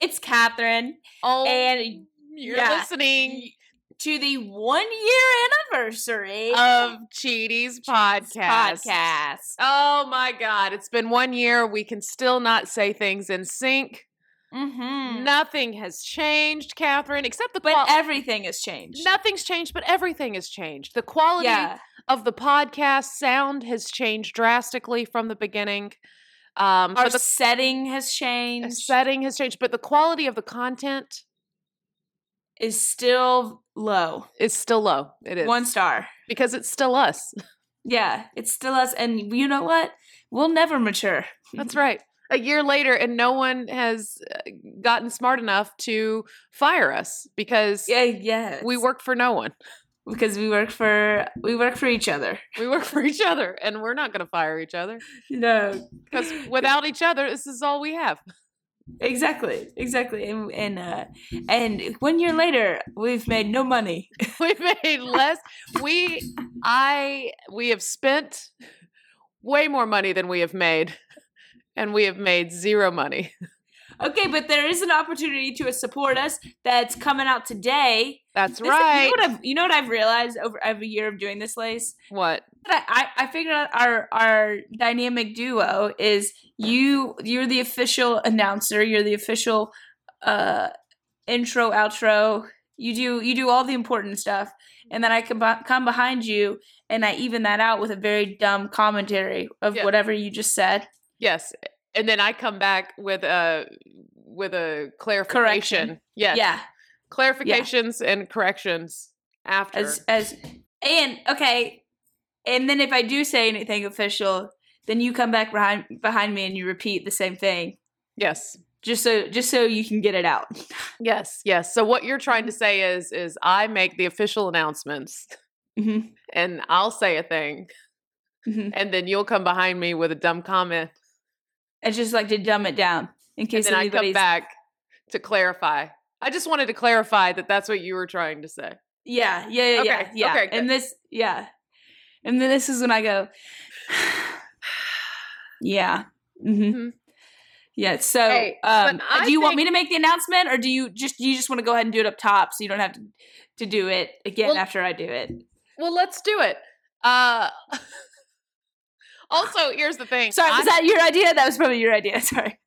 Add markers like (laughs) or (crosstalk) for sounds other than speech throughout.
It's Catherine, Oh, and you're yeah. listening to the one year anniversary of Cheaties podcast. podcast. Oh my god, it's been one year. We can still not say things in sync. Mm-hmm. Nothing has changed, Catherine, except the But qual- everything has changed. Nothing's changed, but everything has changed. The quality yeah, of the podcast sound has changed drastically from the beginning. Um, our the setting has changed. setting has changed, but the quality of the content is still low. It's still low. It is One star. because it's still us. (laughs) Yeah, it's still us. And you know what? We'll never mature. That's right. A year later, and no one has uh, gotten smart enough to fire us because Yeah, yeah. we work for no one. Because we work for we work for each other. (laughs) We work for each other, and we're not going to fire each other No, because without each other, this is all we have. exactly, exactly. And and uh, and one year later, we've made no money. (laughs) (laughs) we made less. We, I, we have spent way more money than we have made, and we have made zero money. Okay, but there is an opportunity to support us that's coming out today. That's This- right. You know, what I've, you know what I've realized over a year of doing this, Lace? what? I, I figured out our our dynamic duo is you you're the official announcer, you're the official uh intro outro. You do you do all the important stuff, and then I can come behind you and I even that out with a very dumb commentary of Yeah. whatever you just said. Yes, and then I come back with a with a clarification. Correction. Yes. Yeah, clarifications and corrections after. as as and okay, and then if I do say anything official, then you come back behind behind me and you repeat the same thing. yes, just so just so you can get it out. (laughs) yes, yes. So what you're trying to say is, is I make the official announcements, Mm-hmm. and I'll say a thing, Mm-hmm. and then you'll come behind me with a dumb comment, I just like to dumb it down in and case then I come back to clarify. I just wanted to clarify that that's what you were trying to say. Yeah, yeah, yeah, yeah, Okay, yeah. okay, good. and this, yeah, and then this is when I go. (sighs) yeah. hmm Mhm. Yeah. So, Hey, um, do you want me to make the announcement, or do you just you just want to go ahead and do it up top so you don't have to to do it again Well- after I do it? Well, let's do it. Uh, (laughs) also, here's the thing. Sorry, was that your idea? That was probably your idea. (laughs) Sorry,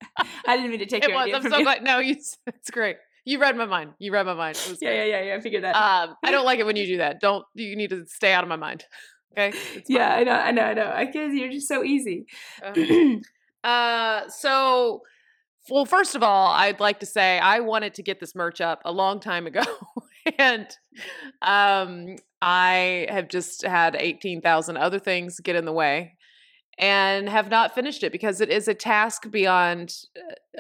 I didn't mean to take it your was. idea I'm so you. glad. No, you. (laughs) It's great. You read my mind. You read my mind. It was Yeah, yeah, yeah, yeah. I figured that. Um, I don't like it when you do that. Don't you need to stay out of my mind. Okay. Yeah, I know, I know, I know. I guess you're just so easy. Uh, uh, so, well, first of all, I'd like to say I wanted to get this merch up a long time ago, (laughs) and um, I have just had eighteen thousand other things get in the way, and have not finished it because it is a task beyond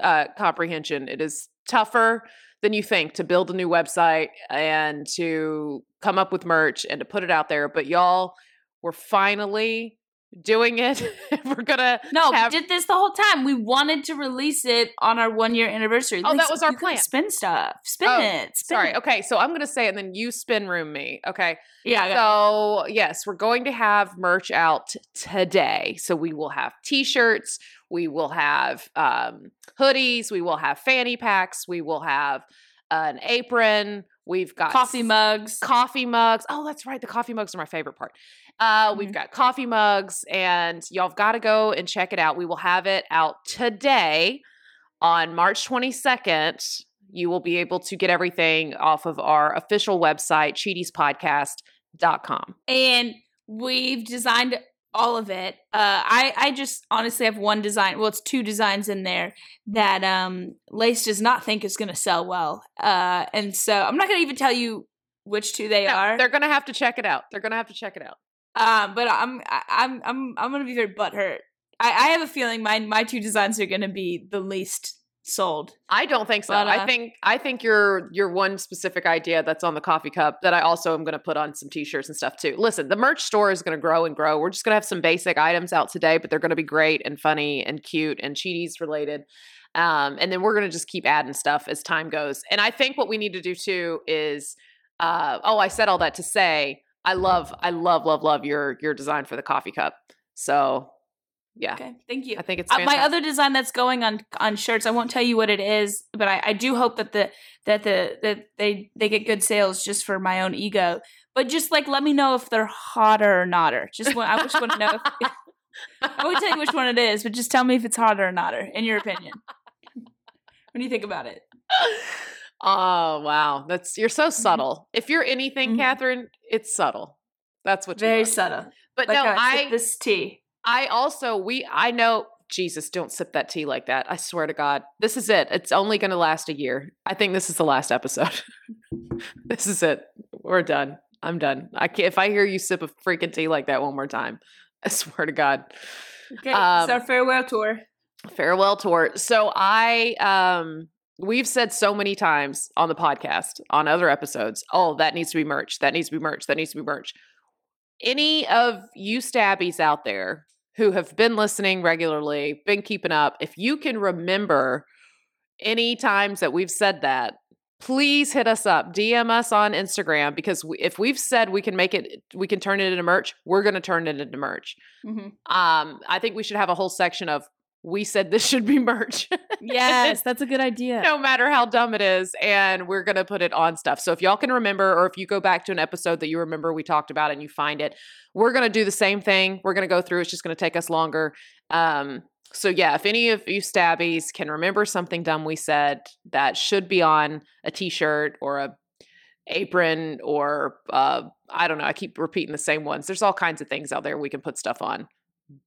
uh, comprehension. It is tougher than you think to build a new website and to come up with merch and to put it out there. But y'all, we're finally doing it. (laughs) we're gonna No, we have- did this the whole time. We wanted to release it on our one year anniversary. Oh, that was our plan. Spin stuff. Spin Oh, it. Spin Sorry. it. Okay. So I'm to say it and then you spin room me. Okay. Yeah. yeah. So, yes, we're going to have merch out today. So we will have t shirts, we will have um, hoodies, we will have fanny packs, we will have an apron. We've got Coffee mugs. Coffee mugs. Oh, that's right. The coffee mugs are my favorite part. Uh, We've Mhm. got coffee mugs, and y'all have got to go and check it out. We will have it out today on March 22nd. You will be able to get everything off of our official website, cheatiespodcast.com. and we've designed all of it. Uh, I I just honestly have one design. Well, it's two designs in there that um, Lace does not think is going to sell well. Uh, and so I'm not going to even tell you which two they No, are. They're going to have to check it out. They're going to have to check it out. Um, but I'm I, I'm I'm I'm going to be very butthurt. I, I have a feeling my my two designs are going to be the least sold. I don't think so. But, I uh, think I think your your one specific idea that's on the coffee cup that I also am going to put on some t-shirts and stuff too. Listen, the merch store is going to grow and grow. We're just going to have some basic items out today, but they're going to be great and funny and cute and cheaties related. Um, and then we're going to just keep adding stuff as time goes. And I think what we need to do too is, uh, oh, I said all that to say I love, I love, love, love your your design for the coffee cup. So yeah, Okay, thank you. I think it's Uh, my other design that's going on on shirts, I won't tell you what it is, but I, I do hope that the that the that they they get good sales just for my own ego. But just like let me know if they're hotter or notter. Just want, I just want to know. If, (laughs) I won't tell you which one it is, but just tell me if it's hotter or notter, in your opinion. What do you think about it? (laughs) Oh wow, that's you're so subtle. If you're anything, Mhm. Catherine, it's subtle. That's what you Very subtle. But Like no, I I this tea. I also we I know Jesus, don't sip that tea like that. I swear to God, this is it. It's only going to last a year. I think this is the last episode. (laughs) this is it. We're done. I'm done. I can't, if I hear you sip a freaking tea like that one more time, I swear to God. Okay, Um, it's our farewell tour. farewell tour. So I um we've said so many times on the podcast, on other episodes, oh, that needs to be merch. That needs to be merch. That needs to be merch. Any of you stabbies out there who have been listening regularly, been keeping up, if you can remember any times that we've said that, please hit us up, DM us on Instagram because we, if we've said we can make it, we can turn it into merch, we're going to turn it into merch. hmm Um, I think we should have a whole section of we said this should be (laughs) merch. Yes, (laughs) that's a good idea. no matter how dumb it is, and we're gonna put it on stuff. So if y'all can remember, or if you go back to an episode that you remember we talked about and you find it, we're gonna do the same thing. We're gonna go through. It's just gonna take us longer. Um, so yeah, if any of you stabbies can remember something dumb we said that should be on a t-shirt or a apron or uh, I don't know. I keep repeating the same ones. There's all kinds of things out there we can put stuff on.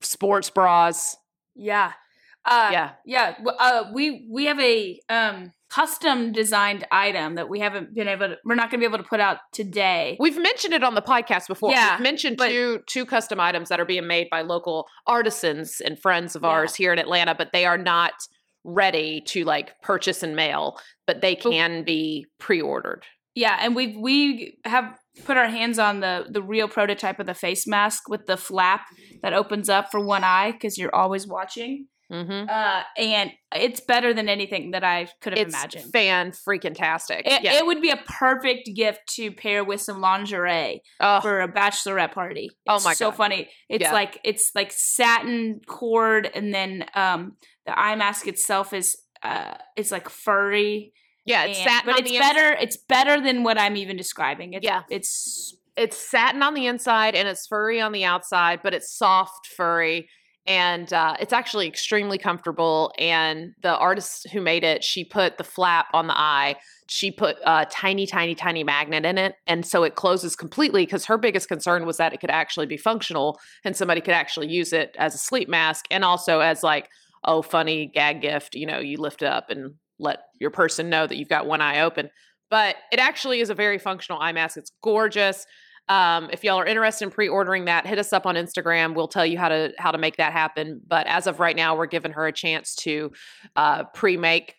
Sports bras. Yeah. Uh, yeah. Yeah. Uh, we we have a um custom designed item that we haven't been able to. We're not going to be able to put out today. We've mentioned it on the podcast before. Yeah, We've mentioned but- two two custom items that are being made by local artisans and friends of Yeah. ours here in Atlanta, but they are not ready to like purchase and mail, but they can be pre-ordered. Yeah, and we we have put our hands on the the real prototype of the face mask with the flap that opens up for one eye because you're always watching. Mm-hmm. Uh, and it's better than anything that I could have It's imagined. fan freaking tastic. It, yeah. it would be a perfect gift to pair with some lingerie Oh, for a bachelorette party. Oh It's my so God. funny. It's Yeah. like it's like satin cord, and then um the eye mask itself is uh it's like furry. yeah, it's and- satin but on it's the ins- better. It's better than what I'm even describing. It's, Yeah. it's it's satin on the inside and it's furry on the outside, but it's soft furry and uh, it's actually extremely comfortable. And the artist who made it, she put the flap on the eye. She put a tiny, tiny, tiny magnet in it, and so it closes completely. Because her biggest concern was that it could actually be functional and somebody could actually use it as a sleep mask and also as like, oh, funny gag gift. You know, you lift it up and let your person know that you've got one eye open. But it actually is a very functional eye mask. It's gorgeous. Um, if y'all are interested in pre-ordering that, hit us up on Instagram. We'll tell you how to how to make that happen. But as of right now, we're giving her a chance to uh, pre-make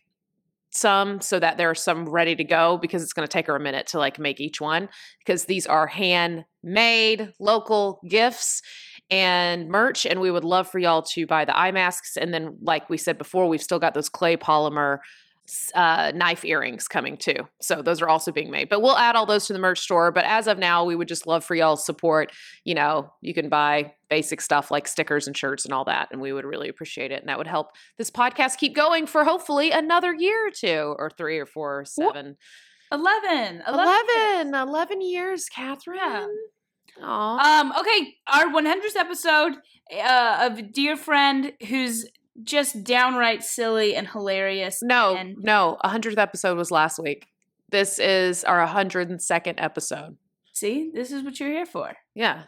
some so that there are some ready to go because it's going to take her a minute to like make each one because these are handmade local gifts and merch and we would love for y'all to buy the eye masks and then like we said before we've still got those clay polymer uh, knife earrings coming too. So those are also being made. But we'll add all those to the merch store. But as of now, we would just love for y'all's support. You know, you can buy basic stuff like stickers and shirts and all that, and we would really appreciate it. And that would help this podcast keep going for hopefully another year or two, or three or four or seven. 11. 11. 11, 11 years, Catherine. Aw. Um, okay, our 100th episode uh, of a dear friend who's just downright silly and hilarious. no, and no, 100th episode was last week. This is our 102nd episode. see, this is what you're here for. Yeah.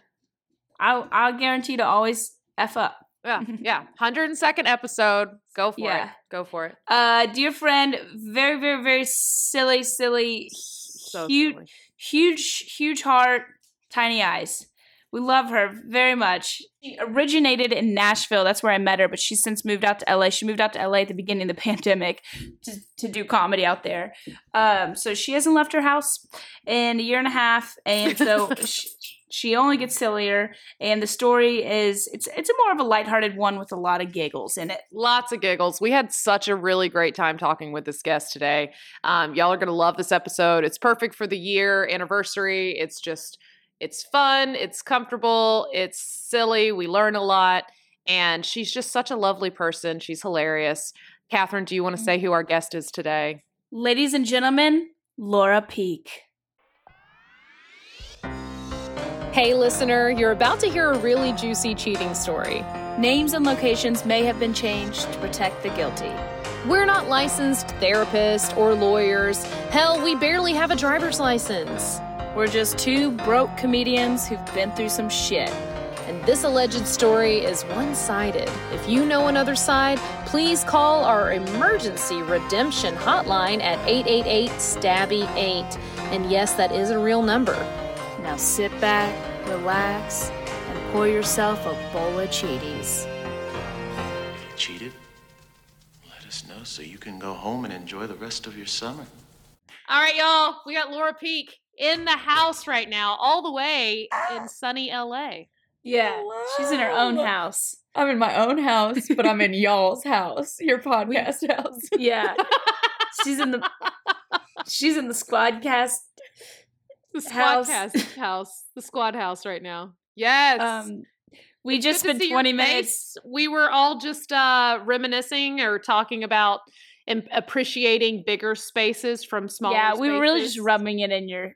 I'll I'll guarantee to always f up. Yeah, (laughs) yeah. 102nd episode. Go for Yeah. it. Go for it. Uh, dear friend, very very very silly, silly, So huge, silly. huge, huge heart, tiny eyes. We love her very much. She originated in Nashville. That's where I met her, but she's since moved out to LA. She moved out to LA at the beginning of the (laughs) pandemic to, to do comedy out there. Um, so she hasn't left her house in a year and a half, and so (laughs) she, she only gets sillier. And the story is it's it's a more of a lighthearted one with a lot of giggles in it. Lots of giggles. We had such a really great time talking with this guest today. Um, y'all are going to love this episode. It's perfect for the year anniversary. It's just, it's fun, it's comfortable, it's silly. We learn a lot. And she's just such a lovely person. She's hilarious. Catherine, do you want to mm. say who our guest is today? Ladies and gentlemen, Laura Peak. Hey, listener, you're about to hear a really juicy cheating story. Names and locations may have been changed to protect the guilty. We're not licensed therapists or lawyers. Hell, we barely have a driver's license. We're just two broke comedians who've been through some shit. And this alleged story is one sided. If you know another side, please call our emergency redemption hotline at 888 STABBY 8. And yes, that is a real number. Now sit back, relax, and pour yourself a bowl of Cheaties. Cheated? Let us know so you can go home and enjoy the rest of your summer. All right, y'all. We got Laura Peak in the house right now, all the way in sunny LA. Yeah, she's in her own house. I'm in my own house, but I'm in y'all's house, your podcast house. (laughs) Yeah, (laughs) she's in the she's in the squadcast. The House. squadcast (laughs) house, the squad house right now. Yes. Um, we It's just good spent see your 20 face. minutes. We were all just uh, reminiscing or talking about and appreciating bigger spaces from smaller. Yeah, we were really just rubbing it in your.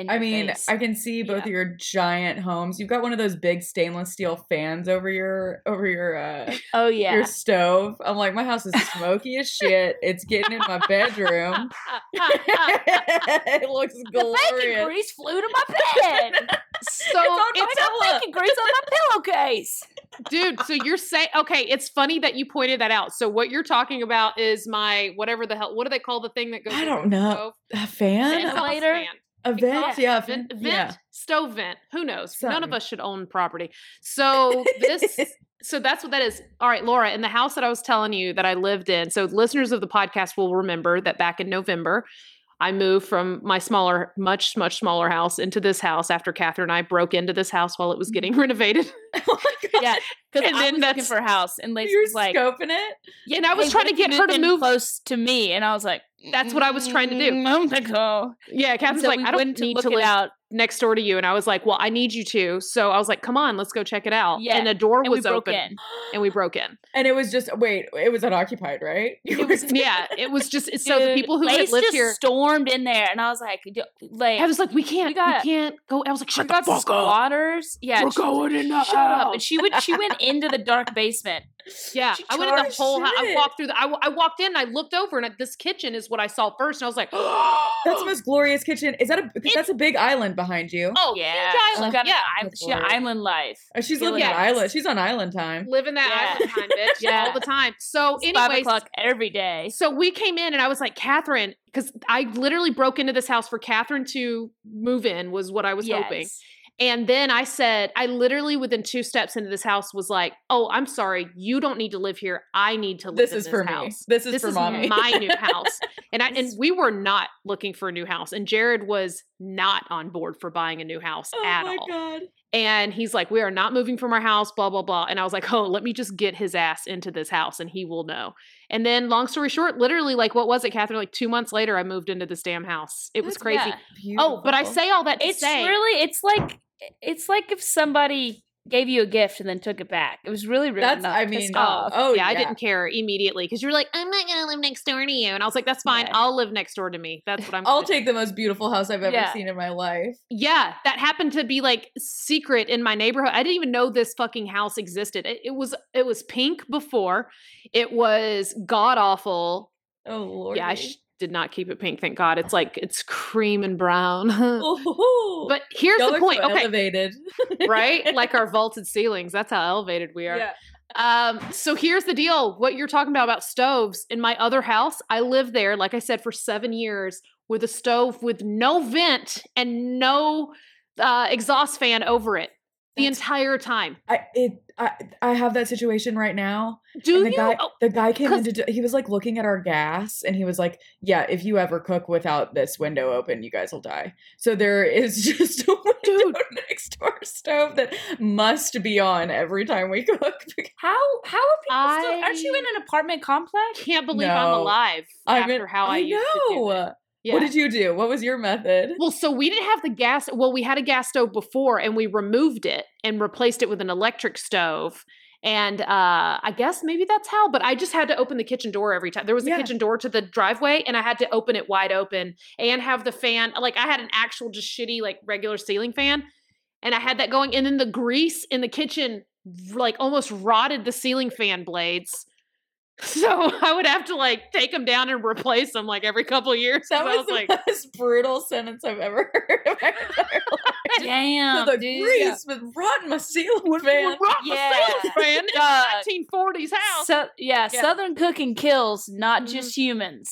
In your I mean, face. I can see both Yeah. of your giant homes. You've got one of those big stainless steel fans over your over your uh (laughs) oh yeah, your stove. I'm like, my house is smoky as shit. It's getting in my bedroom. (laughs) it looks (laughs) the bacon glorious. grease flew to my bed. So I it's got bacon grease on my pillowcase. dude so you're saying okay it's funny that you pointed that out so what you're talking about is my whatever the hell what do they call the thing that goes I don't know. stove? A fan? Exhaust Ventilator? fan. A vent? Yeah, vent, vent yeah. stove vent who knows none of us should own property so this (laughs) so that's what that is all right laura in the house that i was telling you that i lived in so listeners of the podcast will remember that back in november i moved from my smaller much much smaller house into this house after catherine and i broke into this house while it was getting (laughs) renovated (laughs) Oh. Yeah, (laughs) because And I then was looking for a house, and Lacey was like, scoping it? Yeah, and i was "Hey, trying to get her to move close to me, and I was like, That's what I was trying to do. "Mm, I'm go. yeah catherine's so like i don't need look to it live out. Next door to you and i was like well i need you to so i was like come on let's go check it out Yeah, and the door And was open in. (gasps) and we broke in And it was just wait, it was unoccupied, right? (laughs) it was yeah it was just so the people who had Lace lived just here stormed in there, and I was like, like, I was like, we can't, we, got- can't go. I was like, we shut the got fuck up. squatters. Yeah, We're going like, in the Shut up! And she went, she went into the dark basement. Yeah, I went in the whole house. I walked through the. I walked in. and I looked over, and I- this kitchen is what I saw first, and I was like, That's the most glorious kitchen. Is that a because that's a big island behind you? oh Yeah, huge island. got Yeah, island, That's she island life. Uh, She's Feel living like on island. She's on island time. living that Yeah. island time, (laughs) bitch, Yeah. all the time. So, It's five o'clock every day. so we came in, and I was like, Catherine, because I literally broke into this house for Catherine to move in was what I was hoping. And then I said, I literally within two steps into this house was like, "Oh, I'm sorry, you don't need to live here. I need to live This in is this for me. house. This is this for is mommy. my new (laughs) house." And I and we were not looking for a new house, and Jared was not on board for buying a new house oh at my all. god. And he's like, "We are not moving from our house." Blah blah blah. And I was like, "Oh, let me just get his ass into this house, and he will know." And then, long story short, literally, like, what was it, Catherine? Like two months later, I moved into this damn house. It was That's- crazy. yeah. Oh, but I say all that to It's say, really, it's like, it's like if somebody gave you a gift and then took it back. It was really, really That's not I pissed mean off. oh yeah, I didn't care immediately because you're like, I'm not gonna live next door to you, and I was like, that's fine, Yeah. I'll live next door to me. That's what (laughs) I'm. I'll gonna do." take the most beautiful house I've ever Yeah. seen in my life. Yeah, that happened to be like secret in my neighborhood. I didn't even know this fucking house existed. It, it was it was pink before. It was god awful. Oh lord. Yeah, I sh- did not keep it pink. Thank God. It's like it's cream and brown. (laughs) But here's Y'all the point. so okay, elevated. right? (laughs) Like our vaulted ceilings. That's how elevated we are. Um, so here's the deal. What you're talking about about stoves in my other house, I lived there, like I said, for seven years with a stove with no vent and no uh, exhaust fan over it. The That's- entire time. I it I I have that situation right now. Do the you? guy Oh, the guy came 'cause- into he was like looking at our gas and he was like, "Yeah, if you ever cook without this window open, you guys will die." So there is (laughs) just a window next to our stove that must be on every time we cook. (laughs) How how are people still? Aren't you in an apartment complex? can't believe I'm alive I'm after in- how I, I used to do know. Yeah. What did you do? What was your method? Well, so we didn't have the gas. Well, we had a gas stove before, and we removed it and replaced it with an electric stove. And uh, I guess maybe that's how. But I just had to open the kitchen door every time. There was a Yeah. kitchen door to the driveway, and I had to open it wide open and have the fan. Like I had an actual just shitty like regular ceiling fan, and I had that going. And then the grease in the kitchen like almost rotted the ceiling fan blades. (laughs) So I would have to like take them down and replace them like every couple of years. that was, was like, the most brutal sentence I've ever (laughs) heard in my entire life. Damn, the dude. grease with rotting my ceiling fan. Yeah. fan in Duh. a 1940s house. So, yeah, Yeah. Southern cooking kills, not just humans.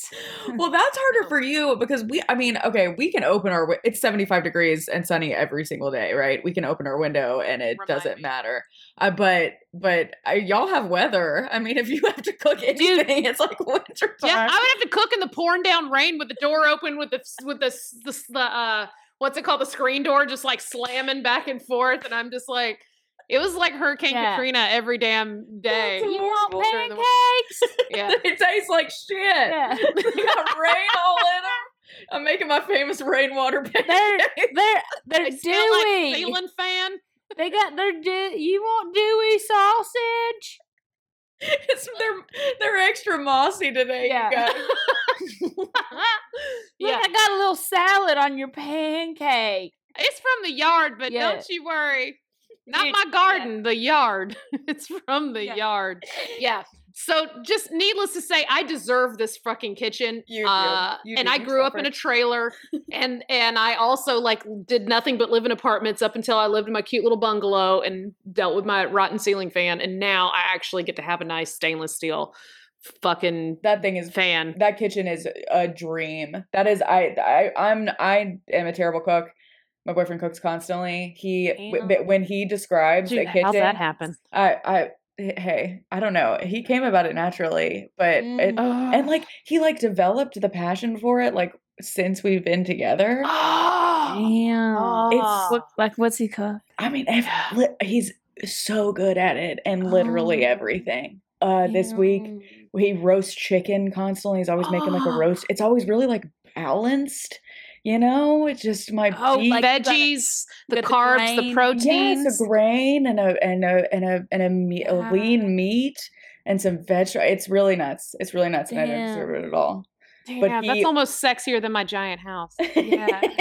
Well, that's harder for you because we, I mean, okay, we can open our, wi- it's 75 degrees and sunny every single day, right? We can open our window and it Remind doesn't me. matter. Uh, but, but uh, y'all have weather. I mean, if you have to cook anything, it's like winter time. yeah, I would have to cook in the pouring down rain with the door open with the with the the, the uh what's it called the screen door just like slamming back and forth, and I'm just like. It was like Hurricane Yeah. Katrina every damn day. You want horrible. During the- pancakes? (laughs) Yeah. (laughs) they taste like shit. yeah. (laughs) they got rain all in them. I'm making my famous rainwater They're pancakes. they're they're They smell like dewy. ceiling fan. they got their dew. You want dewy sausage? It's, they're, they're extra mossy today, Yeah. you guys. (laughs) Look, yeah, I got a little salad on your pancake. it's from the yard, but Yeah. don't you worry. Not my yeah. garden, the yard. (laughs) it's from the Yeah. yard. Yeah. So just needless to say, I deserve this fucking kitchen. You. Uh, You and. I You grew up in a trailer, and and I also like did nothing but live in apartments up until I lived in my cute little bungalow and dealt with my rotten ceiling fan. And now I actually get to have a nice stainless steel fucking That thing is fan. that kitchen is a dream. That is I I I'm I am a terrible cook. My boyfriend cooks constantly. He w- when he describes Dude, a kitchen, how'd that happen? I I hey I don't know. He came about it naturally, but it, Mm. and like he like developed the passion for it like since we've been together. Oh, (gasps) Damn. It's- What, like what's he cook? I mean, ev- li- he's so good at it and literally Oh. everything. Uh, this week he roasts chicken constantly. He's always making like a (gasps) roast. It's always really like balanced, you know. It's just my Oh, beef- like- veggies, the got the carbs, the grain. proteins. yes, a grain and a and a and a and a, me- a lean meat and some veg. It's really nuts. It's really nuts, and I don't Damn. deserve it at all. Damn, but that's he- almost sexier than my giant house. (laughs) Yeah. (laughs)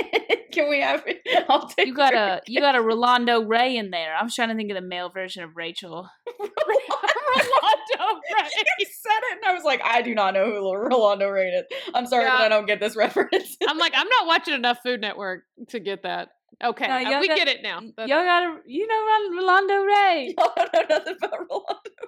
Can we have it? (laughs) I'll take You got a you got a Rolando Ray in there. I was trying to think of the male version of Rachel. Rolando Ray. You said it, and I was like, I do not know who Rolando Ray is. I'm sorry Yeah. I don't get this reference. I'm like, I'm not watching enough Food Network to get that. Okay, No, uh, we got- get it now. That's- Y'all got a you know Rolando Ray. Y'all don't know nothing about Rolando Ray.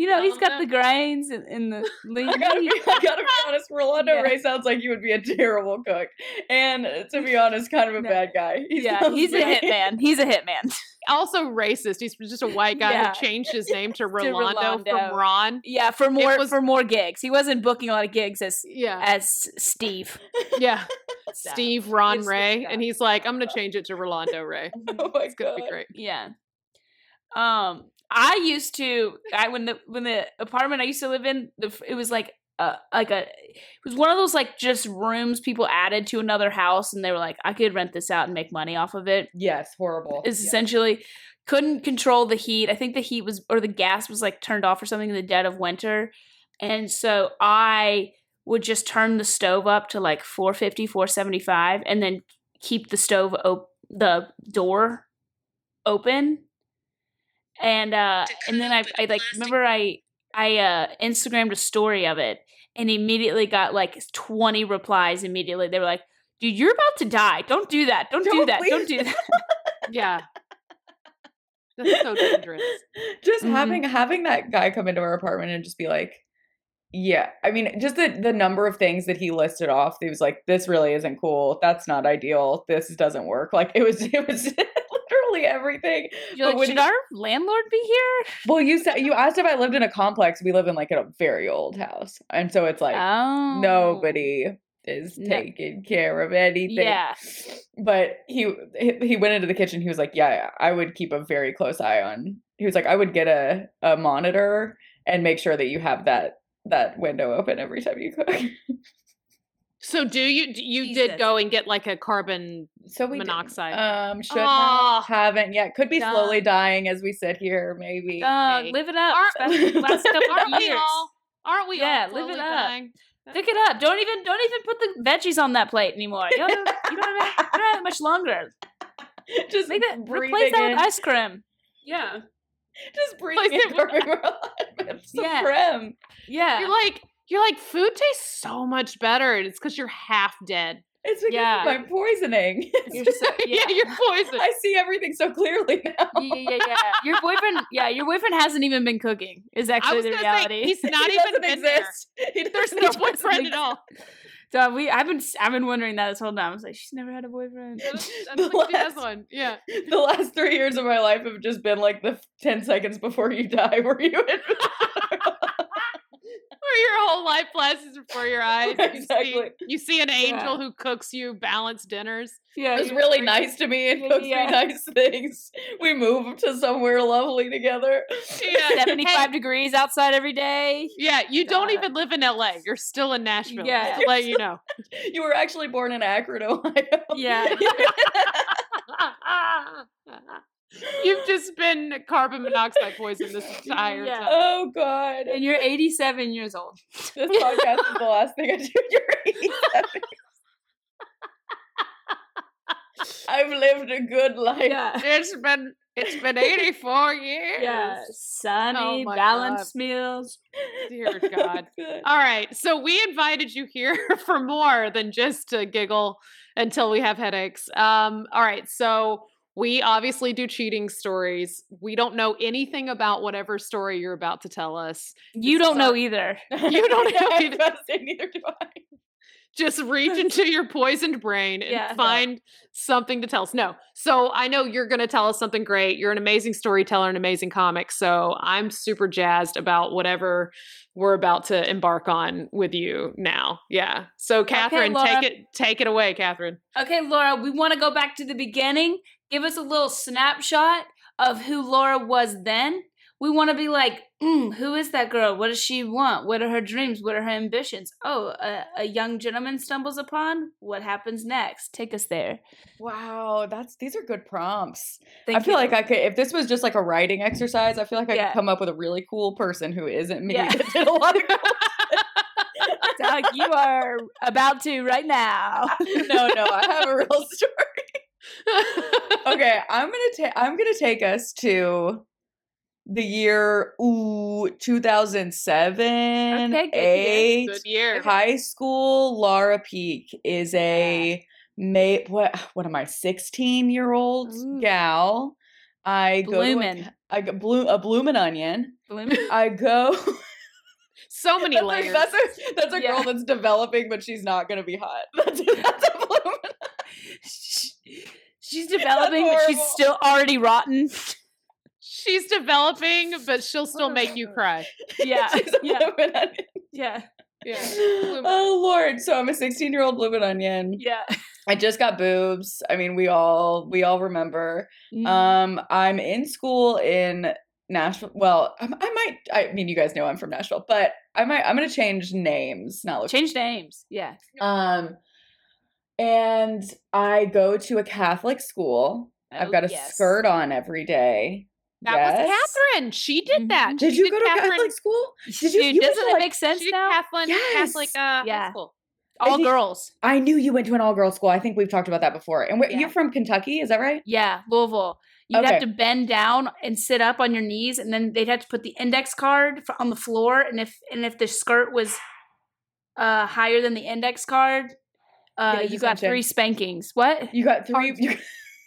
You know he's got the grains and, and the lean (laughs) I gotta, be. I gotta be honest, Rolando Yeah. Ray sounds like he would be a terrible cook. And uh, to be honest, kind of a No. bad guy. He Yeah, sounds he's a very- hitman. He's a hitman. (laughs) also racist. He's just a white guy Yeah. who changed his name to (laughs) Rolando, Rolando. from Ron. Yeah, for more was- for more gigs. He wasn't booking a lot of gigs as Yeah, as Steve. yeah. Steve Ron Ray, yeah. and he's like, I'm gonna change it to Rolando Ray. Oh my It's gonna be God. great. Yeah. Um, I used to I when the when the apartment I used to live in, the, it was like uh like a it was one of those like just rooms people added to another house, and they were like, I could rent this out and make money off of it. Yes, horrible. it's Yeah. essentially couldn't control the heat. I think the heat was or the gas was like turned off or something in the dead of winter, and so I would just turn the stove up to like 450 475 and then keep the stove op- the door open and uh and then I, I like remember i i uh instagrammed a story of it and immediately got like 20 replies immediately. They were like dude you're about to die. Don't do that. Don't, do Don't that. Don't do that. (laughs) Yeah, that's so dangerous. (laughs) just Mhm. having having that guy come into our apartment and just be like yeah. I mean just the the number of things that he listed off he was like this really isn't cool. That's not ideal. This doesn't work. Like it was (laughs) it was literally everything. You're But like, should you- our landlord be here? Well, you said you asked if I lived in a complex. We live in like a very old house, and so it's like oh, nobody is No. taking care of anything. Yeah. But he he went into the kitchen. He was like, "Yeah, yeah, I would keep a very close eye on." He was like, "I would get a a monitor and make sure that you have that that window open every time you cook." (laughs) So do you do you Jesus. did go and get like a carbon So we did. monoxide? Um, should Aw. have, haven't yet. Could be Duh. slowly dying as we sit here. Maybe. Uh, Hey. live it up. Aren't- last (laughs) couple Aren't of we all? Aren't we Yeah, all? live it up. dying? Pick it up. Don't even don't even put the veggies on that plate anymore. You don't, have- you don't, have, you don't have much longer. (laughs) just Make that replace that in, with ice cream. Yeah. just breathing Replace in it with- Gourmet (laughs) Yeah. Supreme. Yeah. You're like you're like food tastes so much better. and It's because you're half dead. It's because Yeah. of my poisoning. (laughs) You're so- yeah. yeah. you're poisoned. (laughs) I see everything so clearly (laughs) now. yeah, yeah, yeah. Your boyfriend, yeah, your boyfriend hasn't even been cooking. Is I actually was the reality. say he's not He even doesn't been there. exist. He There's doesn't no exist. boyfriend at all. so we, I've been, I've been wondering that this whole time. I was like, she's never had a boyfriend. I don't- I The don't think she has last- one. Yeah. The last three years of my life have just been like the ten seconds before you die, where you Where (laughs) your whole life flashes before your (laughs) eyes. and You, see, Exactly. you see an angel Yeah. who cooks you balanced dinners. Yeah, was really freaking- nice to me and cooks yeah. me nice things. We moved to somewhere lovely together. Yeah. (laughs) Seventy-five Hey, degrees outside every day. yeah, you don't even live in LA. You're still in Nashville. Yeah. To let you know. You were actually born in Akron, Ohio. Yeah. You've just been carbon monoxide poisoned this (laughs) entire Yeah. time. Oh God. And you're 87 years old. This podcast is the last thing I do. You're 87. (laughs) I've lived a good life. Yeah. (laughs) It's been it's been 84 years. Yeah. Sunny, Oh my balanced meals. Dear God. Good. All right. So we invited you here for more than just to giggle until we have headaches. Um, all right. So we obviously do cheating stories. We don't know anything about whatever story you're about to tell us. You don't know either. You don't (laughs) know either. neither do I. Just reach (laughs) into your poisoned brain and Yeah. find something to tell us. No. So I know you're going to tell us something great. You're an amazing storyteller, an amazing comic. So I'm super jazzed about whatever we're about to embark on with you now. Yeah. So Catherine, Laura. take it take it away, Catherine. Okay, Laura, we want to go back to the beginning. Give us a little snapshot of who Laura was then. We want to be like, mm, who is that girl? What does she want? What are her dreams? What are her ambitions? Oh, a, a young gentleman stumbles upon. What happens next? Take us there. Wow, that's these are good prompts. Thank I feel you. like I could if this was just like a writing exercise, I feel like I Yeah. could come up with a really cool person who isn't me Yeah. (laughs) that did a lot of cool (laughs) (laughs) you are about to right now. No, no, I have a real story. okay, I'm gonna take I'm gonna take us to the year ooh 2007 Okay, good year. eight Good year. high school Laura Peak is a ma- what (sighs) what am I 16 year old Ooh. gal I go Bloomin'. a, I go blue a bloomin' onion Bloom- (laughs) I go so (laughs) many that's, a, layers. that's a that's a Yeah. girl that's developing but she's not gonna be hot that's, (laughs) that's a bloomin' She's developing, but she's still already rotten. She's developing, but she'll still make you cry. (laughs) Yeah, yeah, yeah, Yeah. Oh Lord! So I'm a 16 year old bloomin' onion. yeah. I just got boobs. I mean, we all we all remember. Mm. Um, I'm in school in Nashville. Well, I, I might. I mean, you guys know I'm from Nashville, but I might. I'm gonna change names. Not look. Change names. Yeah. Um, and I go to a Catholic school. I've Oh, got a yes. skirt on every day. That Yes. was Catherine. She did that. Mhm. Did She you go to Catherine- Catholic school? Did you? Dude, you doesn't it like- make sense did now? Catholic, Catholic uh, Yeah. school. All think- girls. I knew you went to an all girls school. I think we've talked about that before. And Yeah. you're from Kentucky, is that right? Yeah, Louisville. You'd Okay. have to bend down and sit up on your knees, and then they'd have to put the index card on the floor. And if and if the skirt was uh, higher than the index card, uh, you got three spankings. What? You got three. You,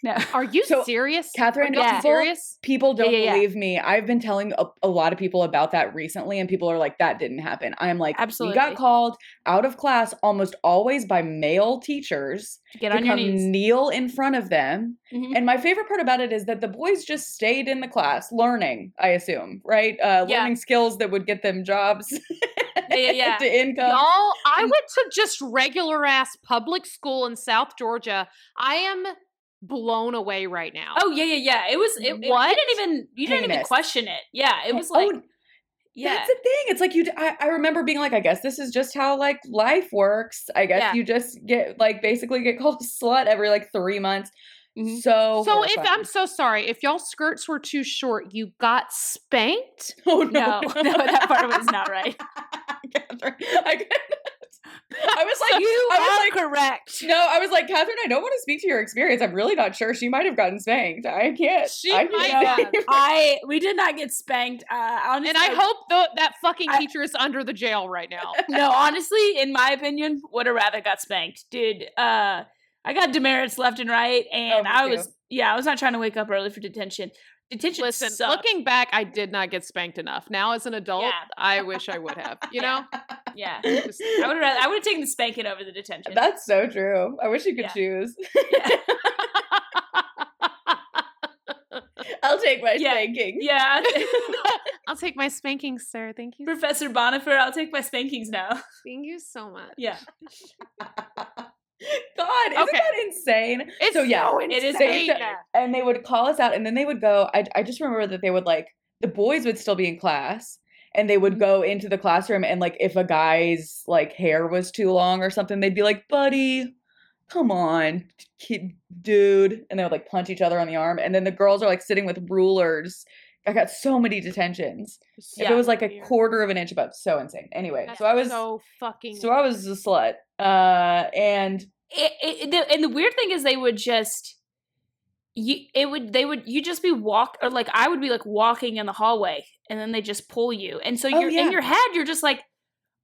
No. (laughs) Are you So, serious? Catherine, Are you yeah. serious? People don't yeah, yeah. believe me. I've been telling a, a lot of people about that recently, and people are like, "That didn't happen." I'm like, Absolutely. We got called out of class almost always by male teachers Get to on your knees. kneel in front of them. Mhm. And my favorite part about it is that the boys just stayed in the class learning. I assume, right? Uh, Yeah. learning skills that would get them jobs, (laughs) Yeah, yeah, yeah. (laughs) to income. Y'all, I and- went to just regular ass public school in South Georgia. I am blown away right now. Oh yeah, yeah, yeah. It was. It, it- What? you didn't even. You didn't even question it. Yeah, it was like. Oh, yeah. That's the thing. It's like you. I, I, remember being like, I guess this is just how like life works. I guess Yeah. you just get like basically get called a slut every like three months. Mhm. So so if horrifying. I'm so sorry, if y'all skirts were too short, you got spanked. oh no, no, (laughs) that part of it is not right. Catherine, (laughs) I, couldn't- (laughs) I was like, you I was are like, correct. no, I was like, Catherine, I don't want to speak to your experience. I'm really not sure. She might have gotten spanked. I can't. She I might have. (laughs) I we did not get spanked. Uh, honestly, And I hope tho- that fucking I- teacher is under the jail right now. (laughs) no, honestly, in my opinion, would have rather got spanked, dude. Uh, I got demerits left and right, and me I too. was yeah, I was not trying to wake up early for detention. Detention Listen, sucks. looking back, I did not get spanked enough. Now, as an adult, Yeah. I wish I would have. You know, yeah, just- I would have I would have taken the spanking over the detention. That's so true. I wish you could Yeah. choose. yeah. (laughs) I'll take my Yeah. spanking. yeah. (laughs) I'll take my spankings, sir. Thank you. Professor Bonifer, I'll take my spankings now. Thank you so much. Yeah. (laughs) (laughs) God, isn't Okay. that insane? It's so yeah, so It is insane. insane. and they would call us out, and then they would go. I I just remember that they would like the boys would still be in class, and they Mm-hmm. would go into the classroom, and like if a guy's like hair was too long or something, they'd be like, "Buddy, come on, kid, dude," and they would like punch each other on the arm, and then the girls are like sitting with rulers. I got so many detentions. If Yeah. it was like a quarter of an inch above, so insane. Anyway, That's so I was so fucking. so I was a slut. Uh, and it, it, the, and the weird thing is they would just you it would they would you just be walk or like I would be like walking in the hallway and then they just pull you and so Oh, you're yeah. in your head you're just like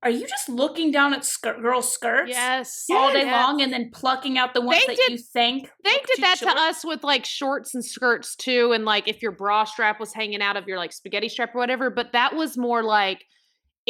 are you just looking down at skirt, girls' skirts yes, all day yes. long and then plucking out the ones They that did- you think They did that short? to us with like shorts and skirts too, and like if your bra strap was hanging out of your like spaghetti strap or whatever. But that was more like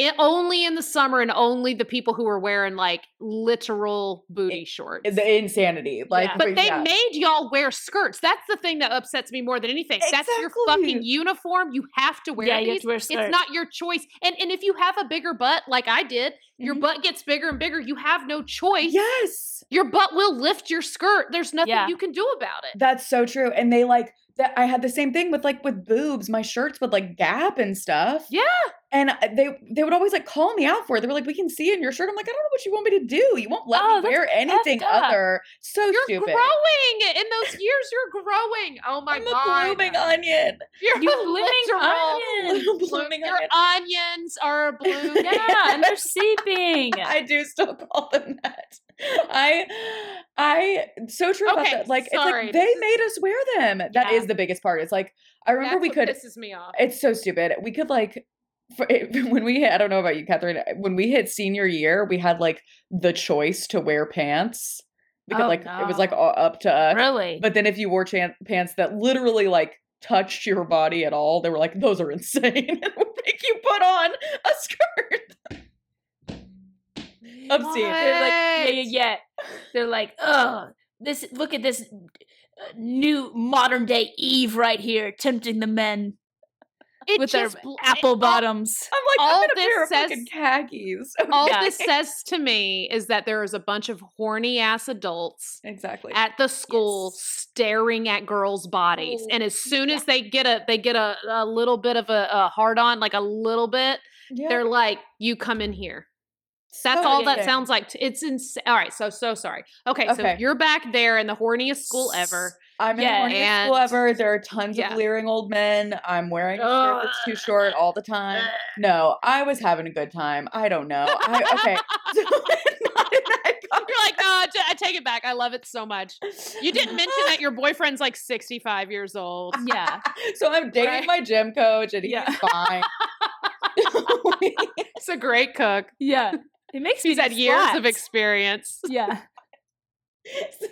it only in the summer and only the people who were wearing like literal booty shorts. the insanity, like, Yeah. But they yeah. made y'all wear skirts. That's the thing that upsets me more than anything. That's your fucking uniform. You have to wear Yeah, you have to wear skirts. It's not your choice. And and if you have a bigger butt, like I did, your Mhm. butt gets bigger and bigger. You have no choice. yes, Your butt will lift your skirt. There's nothing Yeah. you can do about it. that's so true. And they like that. I had the same thing with like with boobs. My shirts would like gap and stuff. Yeah. And uh, they they would always like call me out for it. They were like, "We can see in your shirt." I'm like, "I don't know what you want me to do. You won't let Oh, me wear anything other." So stupid. You're stupid. growing. In those years, you're growing. Oh my God. I'm a blooming onion. You're You a blooming onion. (laughs) Blooming Your onion. onions are blooming. (laughs) yeah and they're seeping I do still call them that. I, I, so true about that. Like, sorry, it's like they made us wear them. That is Yeah. the biggest part. It's like I remember That's we could. pisses me off. It's so stupid. We could like. (laughs) When we hit, I don't know about you, Catherine. When we hit senior year, we had like the choice to wear pants. We could Oh, like it was like all up to us. really But then if you wore chan- pants that literally like touched your body at all, they were like, those are insane (laughs) and would make you put on a skirt. Obscene. They're like, yeah, yeah, yeah. They're like, oh, this. Look at this uh, new modern day Eve right here, tempting the men It with their just bl- apple it- bottoms. I'm like, All I'm in a pair of this fucking says- khakis. (laughs) All Yeah. this says to me is that there is a bunch of horny ass adults exactly. at the school staring at girls' bodies, Oh, and as soon as they get a they get a, a little bit of a, a hard on, like a little bit, Yeah. they're like, "You come in here." That's So all that sounds like. t- It's insane. All right, so so sorry. Okay, so Okay. you're back there in the horniest school ever. I'm in Yeah, the horniest school and- ever. There are tons Yeah. of leering old men. I'm wearing a shirt that's too short all the time. No, I was having a good time. I don't know. I, okay. (laughs) (laughs) So, not in that You're like, no, I I take it back. I love it so much. You didn't mention that your boyfriend's like 65 years old. Yeah, (laughs) So I'm dating Right. my gym coach, and he's Yeah. fine. it's a great cook. yeah. It makes He's me had just years of experience. Yeah, So-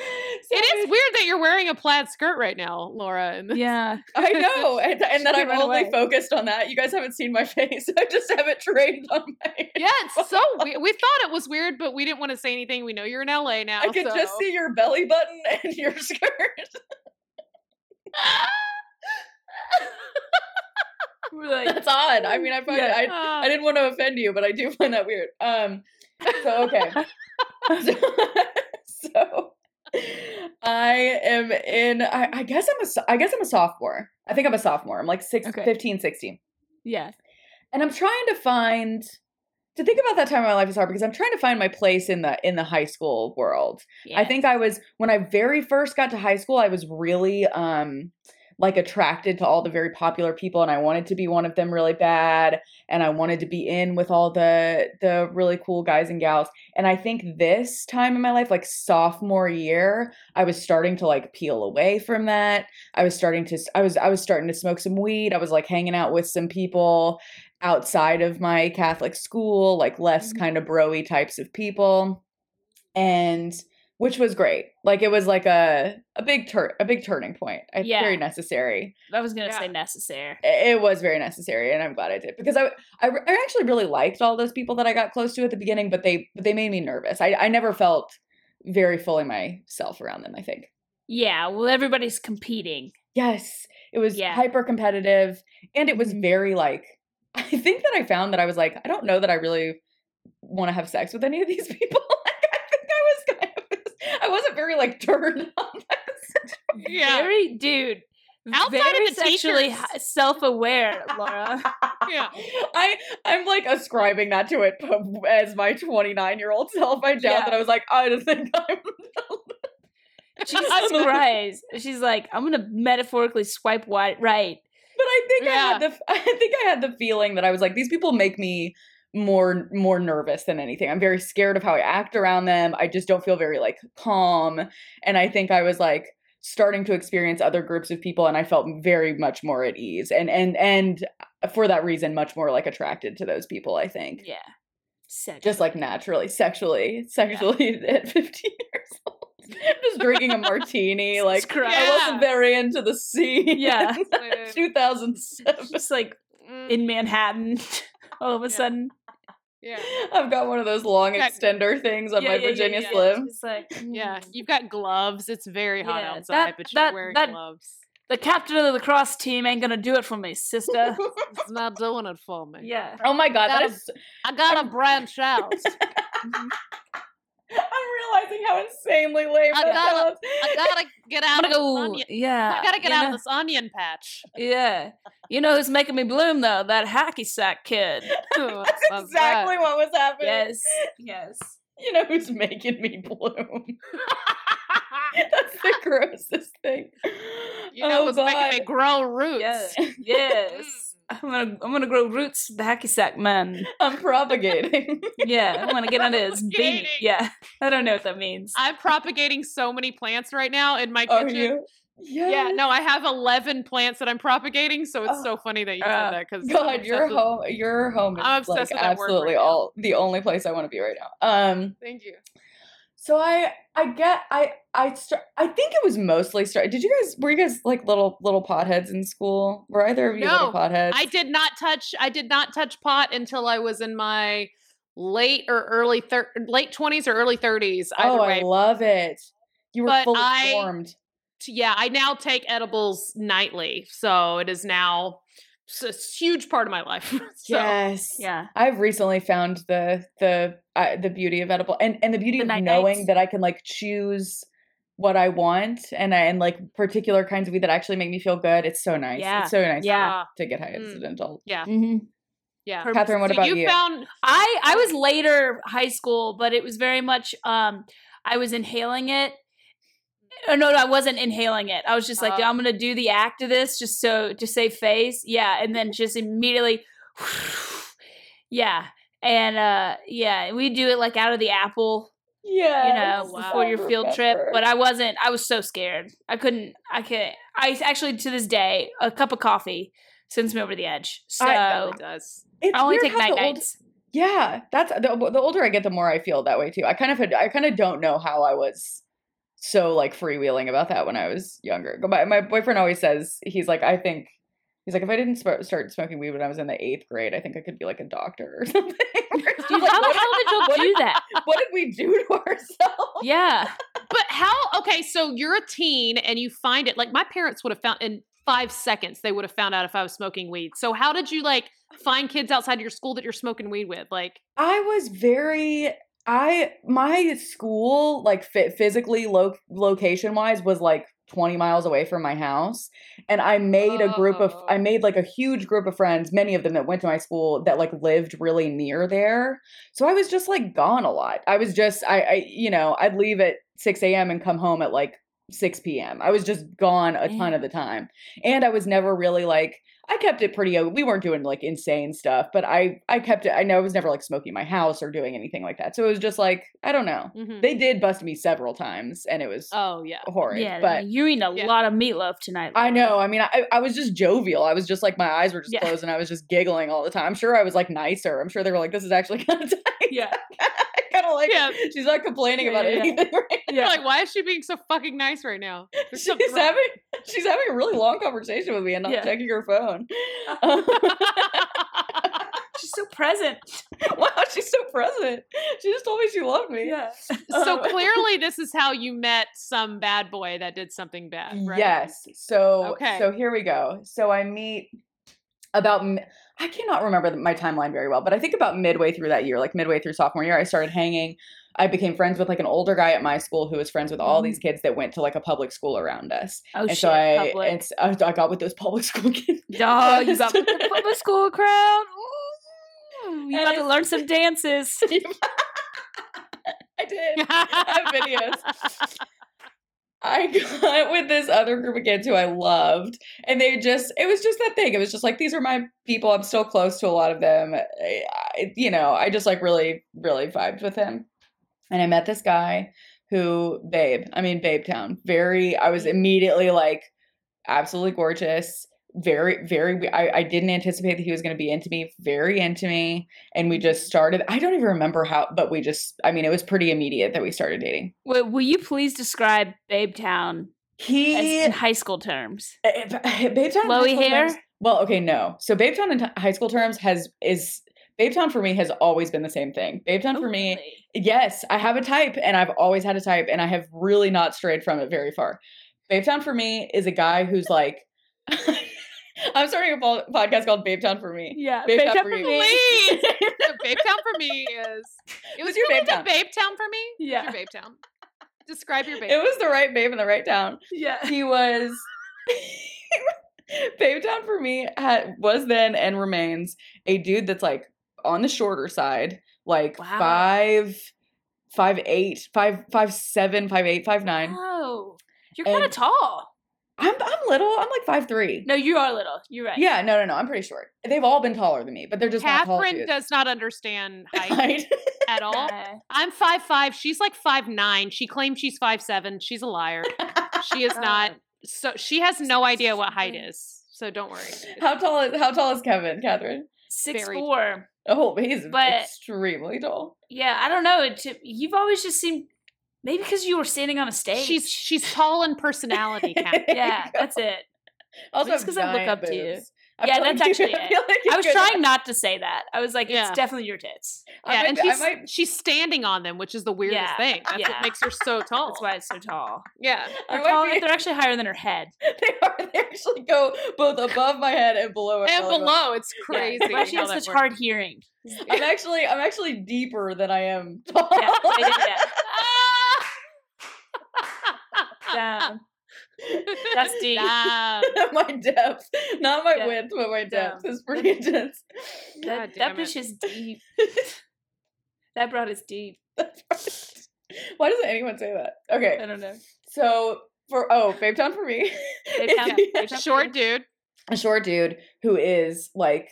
(laughs) It is weird that you're wearing a plaid skirt right now, Laura. Yeah. (laughs) (laughs) I know, and, and that I'm only away. focused on that. You guys haven't seen my face. I just have it trained on my. yeah, it's so weird. We thought it was weird, but we didn't want to say anything. We know you're in LA now. I can so. just see your belly button and your skirt. We're like, That's odd. I mean, I find Yeah. I, Ah. I didn't want to offend you, but I do find that weird. Um, so okay, so, so I am in. I, I guess I'm a. I guess I'm a sophomore. I think I'm a sophomore. I'm like six, Okay. 15, 16. yeah. and I'm trying to find to think about that time in my life is hard because I'm trying to find my place in the in the high school world. I think I was when I very first got to high school, I was really um like attracted to all the very popular people and I wanted to be one of them really bad and I wanted to be in with all the the really cool guys and gals. And I think this time in my life like sophomore year, I was starting to like peel away from that. I was starting to I was I was starting to smoke some weed. I was like hanging out with some people outside of my Catholic school, like less Mhm. kind of broy types of people. And which was great. Like it was like a a big tur- a big turning point. I, Yeah. Very necessary. I was gonna Yeah. say necessary. I- It was very necessary, and I'm glad I did because I, I I actually really liked all those people that I got close to at the beginning, but they but they made me nervous. I I never felt very fully myself around them. I think. Yeah. Well, everybody's competing. Yes, it was Yeah. hyper competitive, and it was Mhm. very like. (laughs) I think that I found that I was like, I don't know that I really want to have sex with any of these (laughs) people. like, I think I was kind of, I wasn't very like turned on. by the situation. Yeah. Very, dude. Outside of very the sexually teachers. hi- self-aware, Laura. (laughs) Yeah. I I'm like ascribing that to it p- as my 29 year old self. I doubt Yeah. that I was like, I don't think I'm. (laughs) Jesus Christ. She's like, I'm gonna metaphorically swipe wi- right. But I think I had the (laughs) I think I had the feeling that I was like, these people make me more more nervous than anything. I'm very scared of how I act around them. I just don't feel very like calm. And I think I was like starting to experience other groups of people and I felt very much more at ease. And and and for that reason, much more like attracted to those people, I think. Yeah. Sex. just like naturally, sexually, sexually (laughs) at 15 years old. Just drinking a martini. (laughs) Like, Christ. I wasn't very into the scene. Yeah. (laughs) Uh, 2007. just like mm, in Manhattan all of a Yeah. sudden. Yeah. I've got one of those long Yeah. extender things on Yeah, my yeah, yeah, Virginia yeah. Slim. Just like, Yeah, mm. you've got gloves. It's very hot Yeah, outside, that- but you're that- wearing that- gloves. The captain of the lacrosse team ain't gonna do it for me, sister. (laughs) It's not doing it for me. yeah. Oh my god, that Gotta- is. I gotta branch out. (laughs) I'm realizing how insanely lame I gotta- sounds. I gotta get out of this go. onion. Yeah. I gotta get out know- of this onion patch. Yeah. You know who's making me bloom though? That hacky sack kid. (laughs) That's exactly what was happening. Yes. Yes. (laughs) You know who's making me bloom? (laughs) That's the grossest thing. You know oh, what's God. making me grow roots? Yes. Yes. Mm. I'm gonna I'm gonna grow roots the hacky sack man. I'm propagating. Yeah, I'm gonna get (laughs) under his. Propagating. Yeah. (laughs) I don't know what that means. I'm propagating so many plants right now in my kitchen. Are you? Yeah, no, I have 11 plants that I'm propagating, so it's Oh. so funny that you Uh, said that because God, your home, your home is I'm obsessed like with absolutely right now. all the only place I want to be right now. Um, Thank you. So I, I get, I, I, start, I think it was mostly start. Did you guys were you guys like little little potheads in school? Were either of you little No, potheads? I did not touch. I did not touch pot until I was in my late or early thir- late 20s or early 30s. Either oh, way, I love it. You were But fully I- formed. Yeah, I now take edibles nightly, so it is now a huge part of my life. (laughs) so, yes. yeah. I've recently found the the uh, the beauty of edible and and the beauty The of night knowing nights. that I can like choose what I want and I, and like particular kinds of weed that actually make me feel good. It's so nice. Yeah. It's so nice. Yeah. To get high Mm. as an adult. yeah, Mm-hmm. yeah. Catherine, what So about you you? found I I was later high school, but it was very much um I was inhaling it. Oh, no, no, I wasn't inhaling it. I was just like, Oh. I'm gonna do the act of this just so to save face. Yeah, and then just immediately (sighs) Yeah. And uh yeah, we do it like out of the apple, Yeah. you know, before your field trip. But I wasn't I was so scared. I couldn't I could I actually to this day, a cup of coffee sends me over the edge. So I- I, it does. it's only take night old- nights. Yeah, that's the, the older I get, the more I feel that way too. I kind of had, I kind of don't know how I was so like freewheeling about that when I was younger. My my boyfriend always says he's like I think he's like if I didn't sp- start smoking weed when I was in the eighth grade, I think I could be like a doctor or (laughs) something. (laughs) Dude, how the hell did y'all do that? (laughs) What did we do to ourselves? Yeah. But how? Okay, so you're a teen and you find it. Like my parents would have found in five seconds. They would have found out if I was smoking weed. So how did you like find kids outside your school that you're smoking weed with? Like, I was very I my school like fit physically lo- location wise was like 20 miles away from my house and I made a group of I Oh. made like a huge group of friends many of them that went to my school that like lived really near there so I was just like gone a lot I was just I I you know I'd leave at 6 a.m and come home at like 6 p.m. I was just gone a ton of the time and I was never really like I kept it pretty. We weren't doing like insane stuff, but I I kept it. I know I was never like smoking my house or doing anything like that. So it was just like I don't know. mhm. They did bust me several times, and it was oh yeah. horrid. Yeah, but you're eating a Yeah. lot of meatloaf tonight. I know. I mean, I I was just jovial. I was just like my eyes were just Yeah. closed, and I was just giggling all the time. I'm sure I was like nicer. I'm sure they were like, "This is actually kind of (laughs) tight." Yeah. (laughs) kind of like Yeah. she's not complaining Yeah, about yeah, yeah. anything. (laughs) Right You're like, why is she being so fucking nice right now? (laughs) There's she's having she's having a really long conversation with me and not Yeah. checking her phone. (laughs) She's so present. wow, she's so present. She just told me she loved me. Yeah. so Um, clearly, this is how you met some bad boy that did something bad, right? Yes. So Okay. so here we go. So I meet about I cannot remember my timeline very well, but I think about midway through that year, like midway through sophomore year, I started hanging. I became friends with like an older guy at my school who was friends with all these mm. kids that went to like a public school around us. Oh and shit. so I, public. and s- I got with those public (laughs) school kids. Oh, you got with the (laughs) public school crowd. Ooh, you about to learn (laughs) some dances. I did. I have videos. I (laughs) got with this other group of kids who I loved, and they just, it was just that thing. It was just like, these are my people. I'm still close to a lot of them. I, I- you know, I just like really, really vibed with him. And I met this guy who, babe, I mean, Babe Town, very, I was immediately like, absolutely gorgeous. Very, very, I, I didn't anticipate that he was going to be into me, very into me. And we just started, I don't even remember how, but we just, I mean, it was pretty immediate that we started dating. Will, will you please describe Babe Town as He in high school terms? Eh, eh, Babe Town hair? terms- well, okay, no. So Babe Town in t- high school terms has is Babe Town for me has always been the same thing. Babe Town Oh, for me, really? yes, I have a type, and I've always had a type, and I have really not strayed from it very far. Babe Town for me is a guy who's like. (laughs) (laughs) I'm starting a po- podcast called Babe Town for me. Yeah, Babe Babe Town Town for for you. me. Please. So (laughs) Babe Town for me is (laughs) it was What's your really Babe Town? Babe Town for me. Yeah. your Babe Town. Describe your Babe. It was the right babe in the right town. Yeah. he was Babe Town for me had, was then and remains a dude that's like on the shorter side, like Wow. five, five eight, five five seven, five eight, five nine. Oh, you're kind of tall. I'm I'm little. I'm like five three. No, you are little. You're right. Yeah, no, no, no. I'm pretty short. They've all been taller than me, but they're just not Catherine dudes. does not understand (laughs) height Right? at all. Yeah. I'm five five. She's like five nine. She claims she's five seven. She's a liar. She is (laughs) not. So she has no idea what height is. So don't worry. how tall is how tall is Kevin, Catherine? Six Very four. Oh, he's But- extremely tall. Yeah, I don't know. It, you've always just seemed maybe because you were standing on a stage. She's she's tall in personality. (laughs) Kat. yeah, that's it. Also, Just have 'cause I look giant up to you. boobs. (laughs) I Yeah, that's like you- actually I it. like I was could- trying not to say that. I was like, Yeah. it's definitely your tits. Yeah, and be- she's might- she's standing on them, which is the weirdest Yeah, thing. That's yeah. what makes her so (laughs) tall. That's why it's so tall. Yeah. They're, tall, be- they're actually higher than her head. they are. They actually go both above my head and below. my And belly button. below, it's crazy. that's why she has such works. hard hearing. I'm actually, I'm actually deeper than I am tall. Yeah, yeah, yeah, yeah. Damn. That's deep. Damn. my depth, not my Yeah. width, but my Damn. depth is pretty intense. (laughs) God That, damn that bitch is deep. (laughs) that brought (laughs) us deep. Why doesn't anyone say that? Okay, I don't know. so for oh, Babe Town for me, Babe Town, If Babe Town. Short dude. a short dude who is like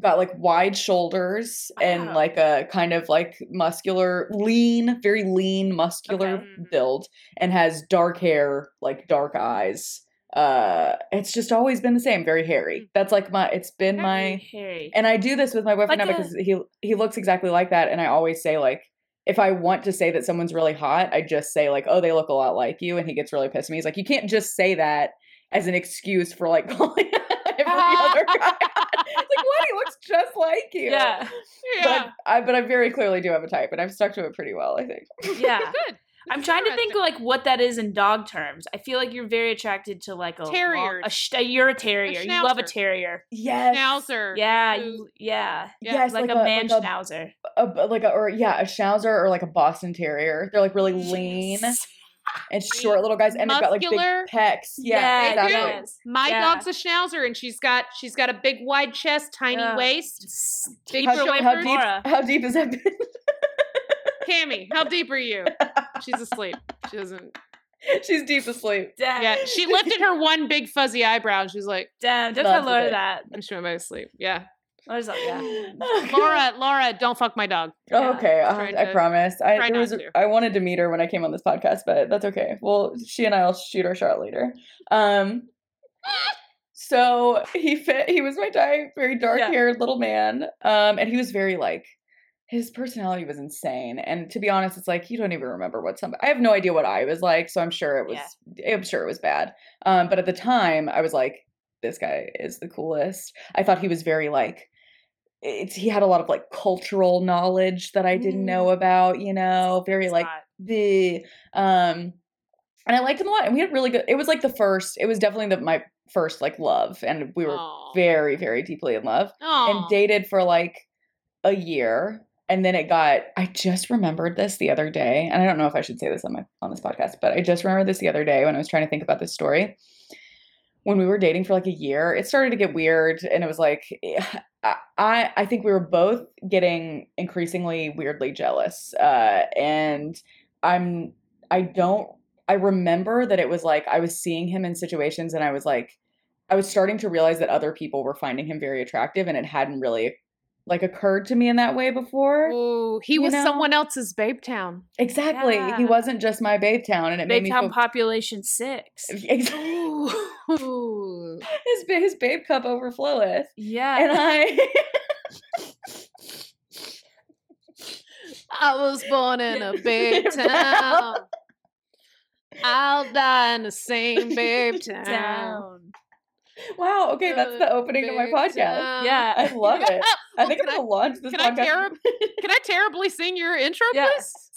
got like wide shoulders and ah. like a kind of like muscular lean very lean muscular Okay. Mm-hmm. build and has dark hair like dark eyes uh it's just always been the same very hairy mm. that's like my it's been my Harry. and i do this with my boyfriend Like now a- because he he looks exactly like that and i always say like if I want to say that someone's really hot, I just say like, "Oh, they look a lot like you," and he gets really pissed at me. He's like, "You can't just say that as an excuse for like (laughs) calling every (laughs) other guy." it's like, what? He looks just like you. Yeah. Yeah. But I, but I very clearly do have a type, and I've stuck to it pretty well. I think. Yeah. (laughs) Good. I'm trying to think interesting. like what that is in dog terms. I feel like you're very attracted to like a terrier. Terriers. a sh- you're a terrier. you love a terrier. Yes. Schnauzer. Yeah, you, yeah. Yeah, Yes, like, like, a a, man like schnauzer. a, like a, or yeah, a Schnauzer or like a Boston Terrier. They're like really lean and short little guys, and they've got like big pecs. Yeah, Yeah, exactly. yes. My Yeah. dog's a schnauzer, and she's got she's got a big wide chest, tiny Yeah. waist, big How, Keep how deep? Laura. How deep has that been? Cammy, how (laughs) deep are you? She's asleep. She doesn't. She's deep asleep. Damn. Yeah, she lifted her one big fuzzy eyebrow, and she's like, Damn, don't Loves tell that. and she went back to sleep. Yeah, Laura's that? yeah. (laughs) Laura, Laura, don't fuck my dog. Oh, Yeah, okay, I, trying I promise. I was. I wanted to meet her when I came on this podcast, but that's okay. Well, she and I'll shoot our shot later. Um, so he fit. He was my type, very dark haired little man. Um, and he was very like. His personality was insane, and to be honest, it's like you don't even remember what some. I have no idea what I was like, so I'm sure it was. I'm sure it was bad. Um, but at the time, I was like, "This guy is the coolest." I thought he was very like it's he had a lot of like cultural knowledge that I didn't know about, you know, very like the um and I liked him a lot and we had really good it was like the first it was definitely the my first like love and we were Aw. very very deeply in love Aw. and dated for like a year and then it got I just remembered this the other day and I don't know if I should say this on my on this podcast but I just remembered this the other day when I was trying to think about this story when we were dating for like a year it started to get weird and it was like I I I think we were both getting increasingly weirdly jealous uh and I'm I don't I remember that it was like I was seeing him in situations and I was like I was starting to realize that other people were finding him very attractive and it hadn't really like occurred to me in that way before. Ooh, he was know? someone else's Babe Town. Exactly. Yeah. He wasn't just my babe town and it made Big me Town feel population six. (laughs) Ex- (laughs) Ooh. (laughs) his his babe cup overfloweth. Yeah. And I (laughs) I was born in a big (laughs) town. I'll die in the same babe town. Wow, okay, that's the opening to my podcast. town. Yeah. I love it. I think I'm gonna launch this Can I, podcast. terri- can I terribly sing your intro, Yeah. please?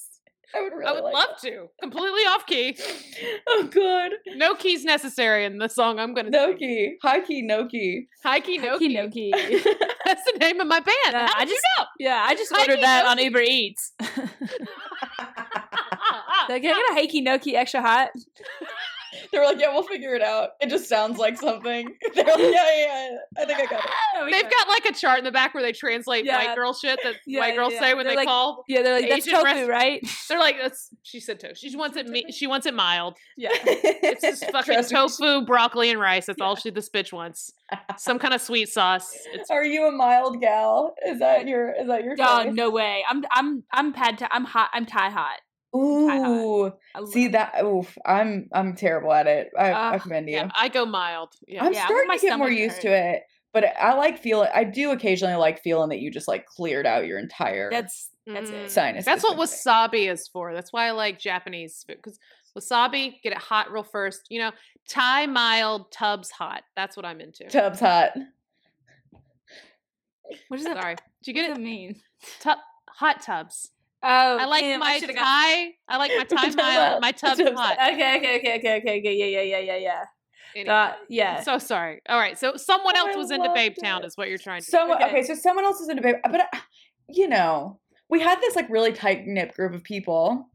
I would really I would like love to. Completely off key. (laughs) Oh god. No keys necessary in the song I'm going to No sing. key. High key, no key. High key, no key. No key. (laughs) That's the name of my band. Yeah, How I did you just- know? Yeah, I just Hikey ordered that on Noki. Uber Eats. (laughs) like, can I get a Heiki Noki extra hot? They were like, yeah, we'll figure it out. It just sounds like something. (laughs) They're like, yeah, yeah, yeah. I think I got it. Oh, They've got- got like a chart in the back where they translate Yeah. white girl shit that Yeah, white yeah, girls yeah. say when They're they like- call. Yeah, they're like, that's Asian tofu, rest- right? (laughs) They're like, that's she said tofu. She wants it. Me- she wants it mild. Yeah. (laughs) It's just fucking Trust me. tofu, broccoli, and rice. That's all she this bitch wants. Some kind of sweet sauce. It's Are you a mild gal? Is that your is that your Dog, choice? no way. I'm I'm I'm pad thai. I'm hot. I'm Thai hot. Ooh. See that oof, I'm I'm terrible at it. I, I commend you. yeah. I go mild. Yeah. I'm yeah, starting my to get more stomach used to it. But I like feeling I do occasionally like feeling that you just like cleared out your entire That's that's Mm. it. sinus. That's what wasabi is for. That's why I like Japanese food because wasabi get it hot real first. You know, Thai mild, tubs hot. That's what I'm into. Tubs hot. What does that, Sorry, did you what get does it? that mean? Tub, hot tubs. Oh, I like damn, my should've got- I like my Thai Tubs mild. hot. My tubs Tubs hot. Okay, okay, okay, okay, okay, okay. Yeah, yeah, yeah, yeah, yeah. Anyway, Got, yeah. So sorry. All right. So someone else I was into Babe Town, it. is what you're trying to. Someone Okay. okay. so someone else is into baby, but uh, you know, we had this like really tight knit group of people,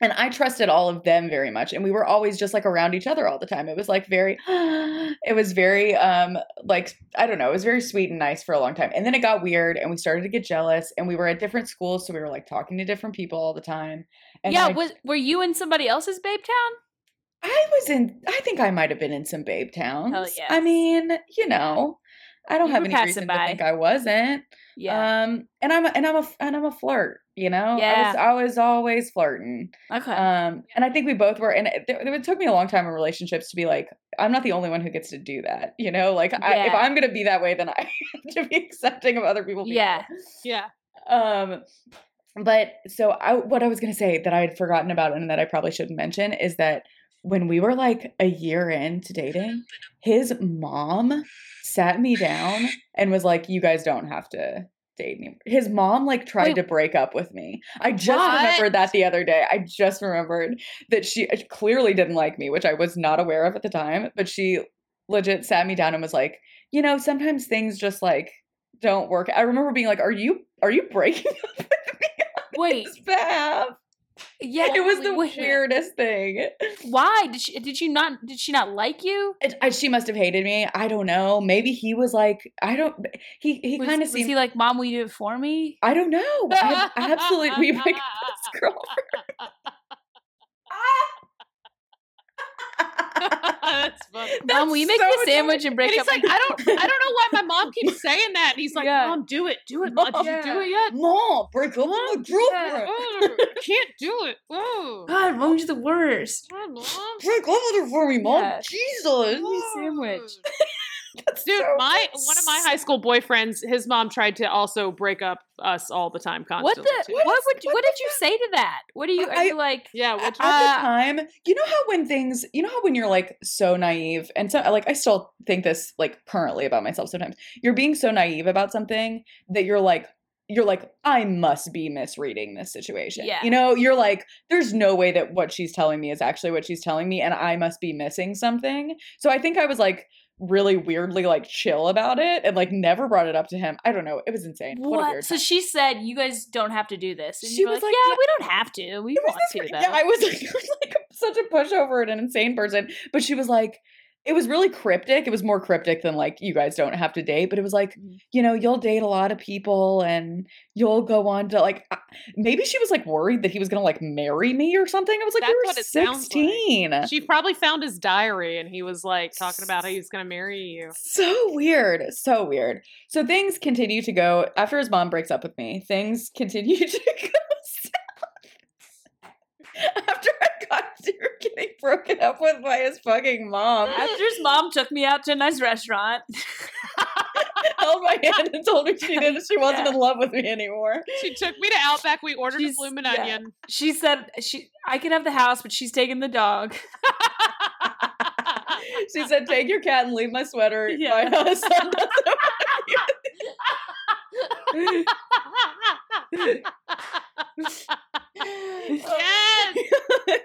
and I trusted all of them very much, and we were always just like around each other all the time. It was like very, (gasps) it was very um like I don't know, it was very sweet and nice for a long time, and then it got weird, and we started to get jealous, and we were at different schools, so we were like talking to different people all the time. And yeah, I, was were you in somebody else's Babe Town? I was in. I think I might have been in some Babe Towns. yes. I mean, you know. I don't You have any passing reason by. to think I wasn't. Yeah. Um, and I'm a, and I'm a and I'm a flirt. You know, I was Yeah. I was always flirting. okay. Um, and I think we both were. And it, it took me a long time in relationships to be like, I'm not the only one who gets to do that. You know, like I, if I'm gonna be that way, then I (laughs) have to be accepting of other people. being Yeah. Yeah. um but so I, what I was gonna say that I had forgotten about and that I probably shouldn't mention is that when we were like a year into dating, his mom sat me down and was like, "You guys don't have to date anymore." His mom like tried Wait. to break up with me. I just What? remembered that the other day. I just remembered that she uh, clearly didn't like me, which I was not aware of at the time. But she legit sat me down and was like, "You know, sometimes things just like." Don't work. I remember being like, "Are you are you breaking (laughs) up with me?" Wait, Bab. yeah, It was the wait, weirdest thing. Why did she? Did you not? Did she not like you? It- I- she must have hated me. I don't know. Maybe he was like, I don't. He he kind of was seemed. he like, "Mom, will you do it for me"? I don't know. I have absolutely we my best girlfriend. That's (laughs) funny. Mom, will you make so me a sandwich and break And up? he's like, I don't, I don't know why my mom (laughs) keeps saying that. And he's like, Yeah. Mom, do it, do it, Mom. Did you do it yet? Mom, break up with my girlfriend. Oh, (laughs) can't do it. Oh, God, mom's the worst. God, Mom. Break up with her for me, mom. Yeah. Jesus. Give me a sandwich. (laughs) That's Dude, so my good. one of my high school boyfriends, his mom tried to also break up us all the time, What constantly. the? What What would? is- What, what did you say to that? What do you? Are I- you like? Yeah, At what the Uh, time, you know how when things, you know how when you're like so naive, and so like I still think this like currently about myself sometimes. You're being so naive about something that you're like, you're like, I must be misreading this situation. Yeah. You know, you're like, there's no way that what she's telling me is actually what she's telling me, and I must be missing something. So I think I was like really weirdly like chill about it and like never brought it up to him. I don't know. It was insane. What, What? So time. she said, "You guys don't have to do this." And She was like, like, "Yeah, yeah. we don't have to. We want to though." Yeah, I was (laughs) like, I was like such a pushover and an insane person. But she was like, it was really cryptic. It was more cryptic than like you guys don't have to date. But it was like, Mhm. you know, you'll date a lot of people and you'll go on to like. Maybe she was like worried that he was gonna like marry me or something. I was like, That's what it sounds like. sixteen. She probably found his diary and he was like talking about how he was going to marry you. So weird. So weird. So things continue to go after his mom breaks up with me. Things continue (laughs) to go south. (laughs) After I getting broken up with by his fucking mom, (laughs) After his mom took me out to a nice restaurant, held (laughs) oh, my hand and told me she didn't. She wasn't Yeah. in love with me anymore. She took me to Outback. We ordered She's- a bloomin' yeah. onion. she said, "She, I can have the house, but she's taking the dog." (laughs) She said, "Take your cat and leave my sweater." Yeah. My house. yes.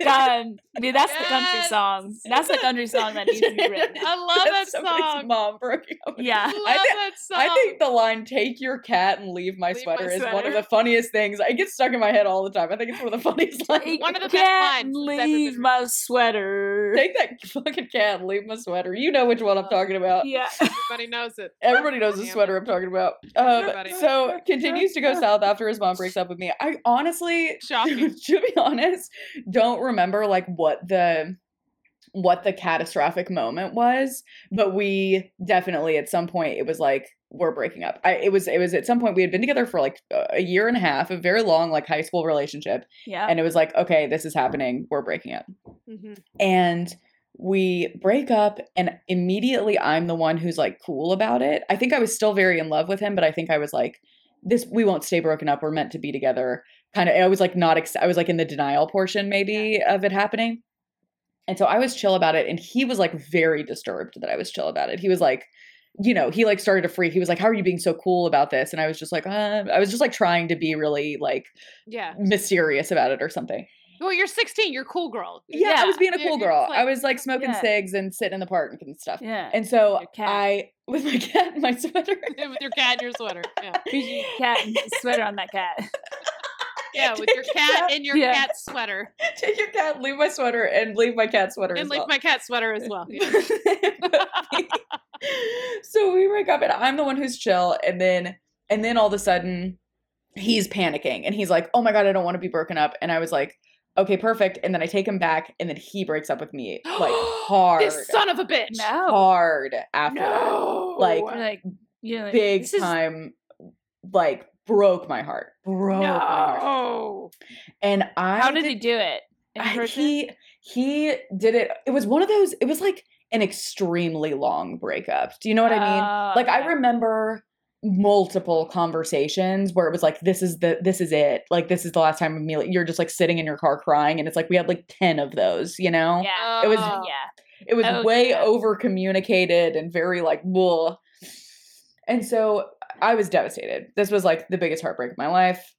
Done. Dude, that's the country song. That's the country song that needs to be (laughs) written. I love that somebody's song. Mom broken up. with Yeah. (laughs) I love I thi- that song. I think the line "Take your cat and leave my Leave my sweater" is one of the funniest things. I get stuck in my head all the time. I think it's one of the (laughs) funniest lines. One of your the best cat lines and leave my sweater. Take that (laughs) fucking cat and leave my sweater. You know which one I'm talking about. yeah. Everybody knows it. Everybody knows the sweater I'm talking about. Um, so continues to go south after his mom breaks up with me. I honestly, Shocking. to be honest, don't remember like what the what the catastrophic moment was, but we definitely at some point it was like we're breaking up. I it was it was at some point we had been together for like a year and a half, a very long like high school relationship, Yeah. and it was like okay, this is happening. We're breaking up Mhm. and we break up and immediately i'm the one who's like cool about it i think i was still very in love with him but i think i was like this we won't stay broken up we're meant to be together kind of i was like not ex- i was like in the denial portion maybe of it happening and so i was chill about it and he was like very disturbed that i was chill about it he was like you know he like started to freak he was like how are you being so cool about this and i was just like uh, i was just like trying to be really like Yeah. mysterious about it or something Well, you're 16. You're cool girl. yeah, I was being a cool you're girl. just I like- was like smoking Yeah. cigs and sitting in the park and stuff. yeah. And so I, with my cat and my sweater, (laughs) with your cat and your sweater. Yeah. Cat and sweater on that cat. (laughs) Yeah, (laughs) with your cat in your Yeah. cat sweater. (laughs) take your cat, leave my sweater, and leave my cat sweater And as leave well. my cat sweater as well. Yeah. (laughs) so we break up, and I'm the one who's chill, and then and then all of a sudden he's panicking, and he's like, "Oh my god, I don't want to be broken up," and I was like. Okay, perfect. And then I take him back, and then he breaks up with me (gasps) like hard, This son of a bitch. No. hard after that. No. Like, like, you're like, big this is- time like broke my heart broke my heart and i How did he do it? In I- person? he he did it it was one of those it was like an extremely long breakup do you know what i mean Oh, like i remember multiple conversations where it was like this is the this is it like this is the last time Amelia you're just like sitting in your car crying and it's like we had like 10 of those you know Yeah. It was- Oh. yeah. it was Oh, way yeah. over communicated and very like blah. and so i was devastated. This was like the biggest heartbreak of my life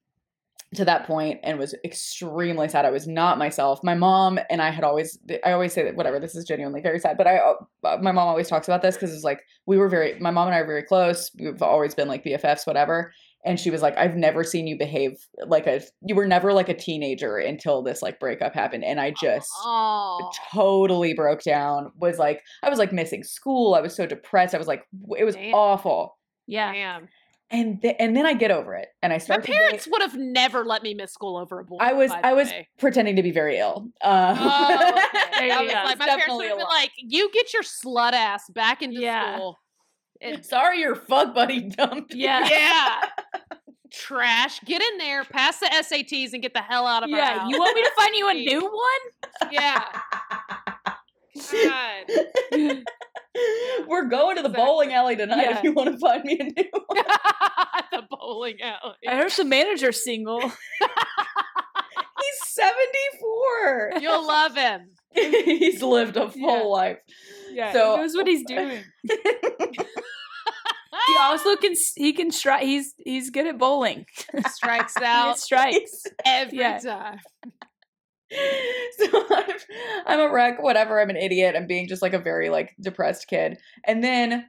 to that point and was extremely sad. I was not myself. My mom and i had always i always say that whatever this is genuinely very sad but i uh, my mom always talks about this because it's like we were very my mom and i are very close. We've always been like bffs whatever. And she was like i've never seen you behave like a you were never like a teenager until this like breakup happened. And i just Oh. totally broke down was like i was like missing school. I was so depressed. I was like it was Damn. awful Yeah. Damn. and th- and then i get over it and i start My parents get- would have never let me miss school over a boy. i was i was way. pretending to be very ill uh, Oh, (laughs) okay. There was go. like, my parents would definitely have been like, "You get your slut ass back into Yeah. school." It- sorry your fuck buddy (laughs) dumped you. Yeah. yeah, trash. Get in there, pass the SATs, and get the hell out of our Yeah. house. You want me to find you a new one? Yeah. (laughs) Oh God. (laughs) we're going to the Exactly. bowling alley tonight Yeah. if you want to find me a new (laughs) one the bowling alley. I heard the manager's single. (laughs) he's 74 You'll love him. he's lived a full Yeah. life Yeah. So- he knows what he's doing. He also can he can strike. He's he's good at bowling. Strikes He out strikes. every Yeah. time. (laughs) so I'm, I'm a wreck whatever i'm an idiot i'm being just like a very like depressed kid and then